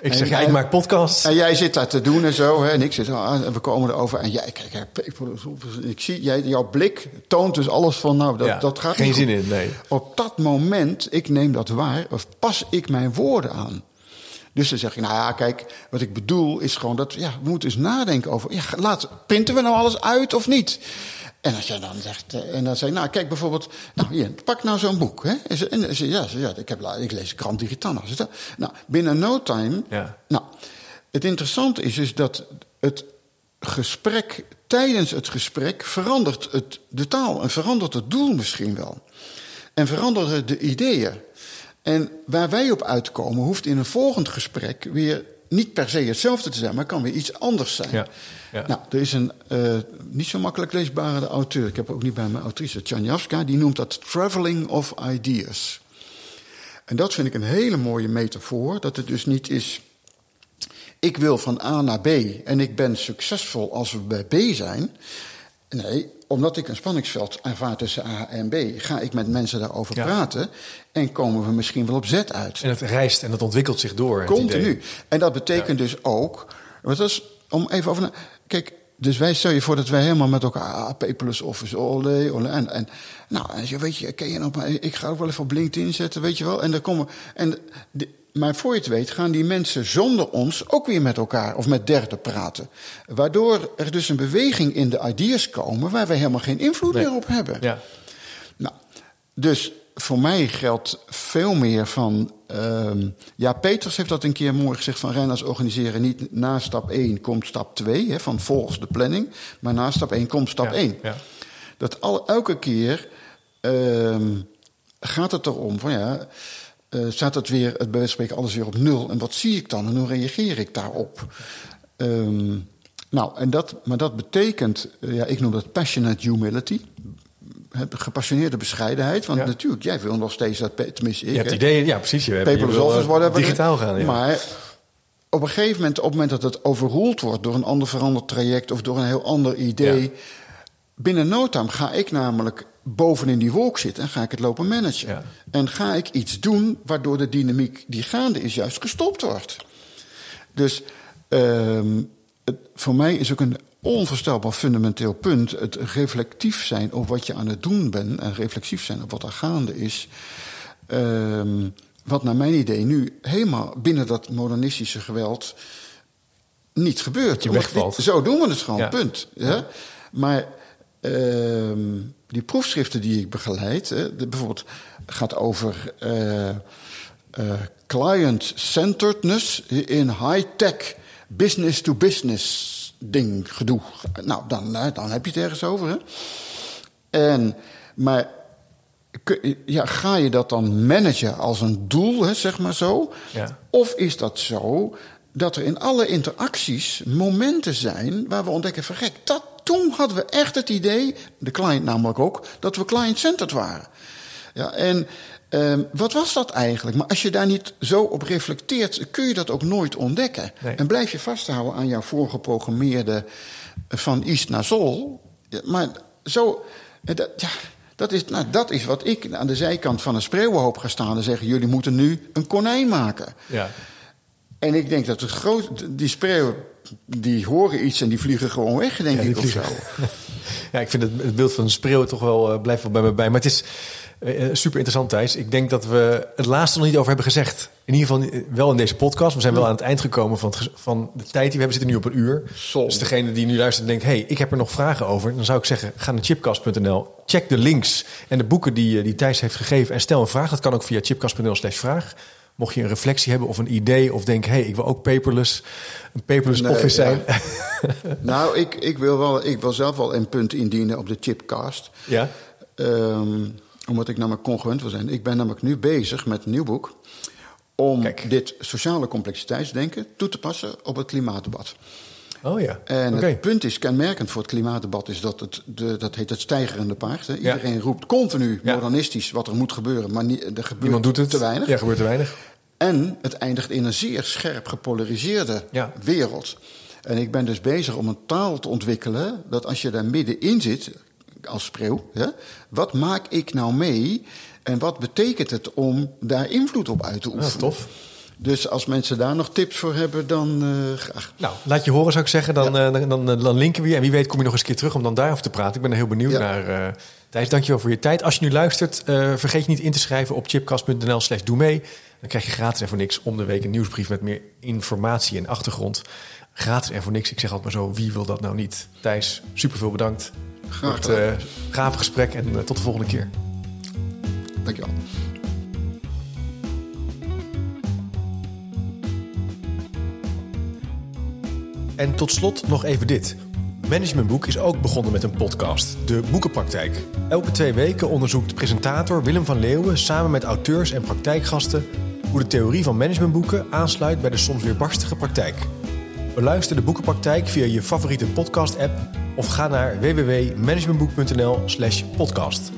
Ik zeg, ja, ik maak podcasts. En jij zit daar te doen en zo. Hè? En ik zit, ah, we komen erover. En jij, kijk, kijk, ik zie, jij, jouw blik toont dus alles van, nou, dat, Ja, dat gaat geen niet zin goed. in, nee. Op dat moment, ik neem dat waar, of pas ik mijn woorden aan. Dus dan zeg je, nou ja, kijk, wat ik bedoel is gewoon dat, ja, we moeten eens nadenken over, ja, laat, printen we nou alles uit of niet? En als jij dan zegt, eh, en dan zeg je, nou kijk bijvoorbeeld, nou hier, pak nou zo'n boek. Hè? En ze, en ja, ja, ik, heb, ik lees Krant Digitana. Nou, binnen no time. Ja. Nou, het interessante is dus dat het gesprek, tijdens het gesprek, verandert het, de taal en verandert het doel misschien wel. En veranderen de ideeën. En waar wij op uitkomen, hoeft in een volgend gesprek weer niet per se hetzelfde te zijn, maar kan weer iets anders zijn. Ja, ja. Nou, er is een eh, niet zo makkelijk leesbare auteur, ik heb ook niet bij mijn autrice, Tjanjavska, die noemt dat traveling of ideas. En dat vind ik een hele mooie metafoor, dat het dus niet is, ik wil van A naar B en ik ben succesvol als we bij B zijn. Nee, omdat ik een spanningsveld ervaar tussen A en B, ga ik met mensen daarover Ja. praten en komen we misschien wel op Z uit. En het reist en het ontwikkelt zich door. Continu. En dat betekent dus ook. Want dat is om even over. na- Kijk, dus wij stel je voor dat wij helemaal met elkaar. Ah, P plus office, olé. En, en nou, en je weet je, ken je nog maar. Ik ga ook wel even op LinkedIn zetten, weet je wel. En dan komen. En de, maar voor je het weet gaan die mensen zonder ons ook weer met elkaar of met derden praten. Waardoor er dus een beweging in de ideas komen waar wij helemaal geen invloed Nee. meer op hebben. Ja. Nou, dus voor mij geldt veel meer van. ehm, ja, Peters heeft dat een keer mooi gezegd: van Renners organiseren niet na stap 1 komt stap 2, hè, van volgens de planning, maar na stap 1 komt stap Ja, 1. ja. Dat al, elke keer ehm, gaat het erom van ja. Staat het weer, het bij wijze van spreken, alles weer op nul. En wat zie ik dan en hoe reageer ik daarop? Ehm, nou, en dat, maar dat betekent, eh, ja, ik noem dat passionate humility. Gepassioneerde bescheidenheid. Want Ja. natuurlijk, jij wil nog steeds dat, tenminste ik. Je hebt ideeën, ja precies. Je, paperless eh, whatever. Digitaal gaan, ja. Maar op een gegeven moment, op het moment dat het overroeld wordt door een ander veranderd traject of door een heel ander idee. Ja. Binnen no time ga ik namelijk bovenin die wolk zitten en ga ik het lopen managen. Ja. En ga ik iets doen waardoor de dynamiek die gaande is juist gestopt wordt. Dus ehm, het, voor mij is ook een onvoorstelbaar fundamenteel punt het reflectief zijn op wat je aan het doen bent en reflexief zijn op wat er gaande is. Ehm, wat naar mijn idee nu helemaal binnen dat modernistische geweld niet gebeurt. je wegvalt. die- Zo doen we het gewoon, Ja. punt. Maar die proefschriften die ik begeleid, hè, de, bijvoorbeeld gaat over eh, eh, client-centeredness in high-tech business-to-business ding, gedoe. Nou, dan, eh, dan heb je het ergens over. Hè? En, maar ja, ga je dat dan managen als een doel, hè, zeg maar zo? Ja. Of is dat zo dat er in alle interacties momenten zijn waar we ontdekken van gek, dat, toen hadden we echt het idee, de client namelijk ook, dat we client-centered waren. Ja, en ehm, wat was dat eigenlijk? Maar als je daar niet zo op reflecteert, kun je dat ook nooit ontdekken. Nee. En blijf je vasthouden aan jouw voorgeprogrammeerde van East naar Sol. Ja, maar zo, eh, dat, ja, dat, is, nou, dat is wat ik aan de zijkant van een spreeuwenhoop ga staan en zeggen: jullie moeten nu een konijn maken. Ja. En ik denk dat het groot, die spreeuwen, die horen iets en die vliegen gewoon weg, denk Ja, ik. Of zo. [laughs] Ja, ik vind het, het beeld van een spreeuw toch wel, eh, blijft wel bij me bij. Maar het is eh, eh, super interessant, Thijs. Ik denk dat we het laatste nog niet over hebben gezegd. In ieder geval wel in deze podcast. We zijn wel aan het eind gekomen van, het van de tijd die we hebben. Zitten nu op een uur. Zonde. Dus degene die nu luistert en denkt... hey, ik heb er nog vragen over. Dan zou ik zeggen, ga naar chipcast.nl. Check de links en de boeken die, die Thijs heeft gegeven. En stel een vraag. Dat kan ook via chipcast.nl slash vraag. Mocht je een reflectie hebben of een idee... of denk, hey, ik wil ook paperless, een paperless Nee, office ja. zijn. [laughs] Nou, ik, ik, wil wel, ik wil zelf wel een punt indienen op de chipcast. ja? Ehm, omdat ik namelijk congruent wil zijn. Ik ben namelijk nu bezig met een nieuw boek. Om Kijk. dit sociale complexiteitsdenken toe te passen op het klimaatdebat. Oh ja, En het punt is, kenmerkend voor het klimaatdebat is dat het, de, dat heet het stijgerende paard. Hè. Iedereen roept continu Ja. modernistisch wat er moet gebeuren, maar niet, er gebeurt Niemand doet het. te weinig. Ja, gebeurt te weinig. En het eindigt in een zeer scherp gepolariseerde Ja. wereld. En ik ben dus bezig om een taal te ontwikkelen dat als je daar middenin zit, als spreeuw, hè, wat maak ik nou mee en wat betekent het om daar invloed op uit te Ah, oefenen? tof. Dus als mensen daar nog tips voor hebben, dan eh, graag. Nou, laat je horen zou ik zeggen. Dan, eh, dan, dan, dan linken we je. En wie weet kom je nog eens een keer terug om dan daarover te praten. Ik ben er heel benieuwd Ja. naar. eh Thijs, dankjewel voor je tijd. Als je nu luistert, vergeet je niet in te schrijven op chipcast.nl slash doe mee. Dan krijg je gratis en voor niks om de week een nieuwsbrief met meer informatie en achtergrond. Gratis en voor niks. Ik zeg altijd maar zo, wie wil dat nou niet? Thijs, superveel bedankt. Graag Het gedaan. uh, gave gesprek en uh, tot de volgende keer. Dankjewel. En tot slot nog even dit. Managementboek is ook begonnen met een podcast, De Boekenpraktijk. Elke twee weken onderzoekt presentator Willem van Leeuwen samen met auteurs en praktijkgasten hoe de theorie van managementboeken aansluit bij de soms weer barstige praktijk. Beluister de Boekenpraktijk via je favoriete podcast-app of ga naar www.managementboek.nl/podcast.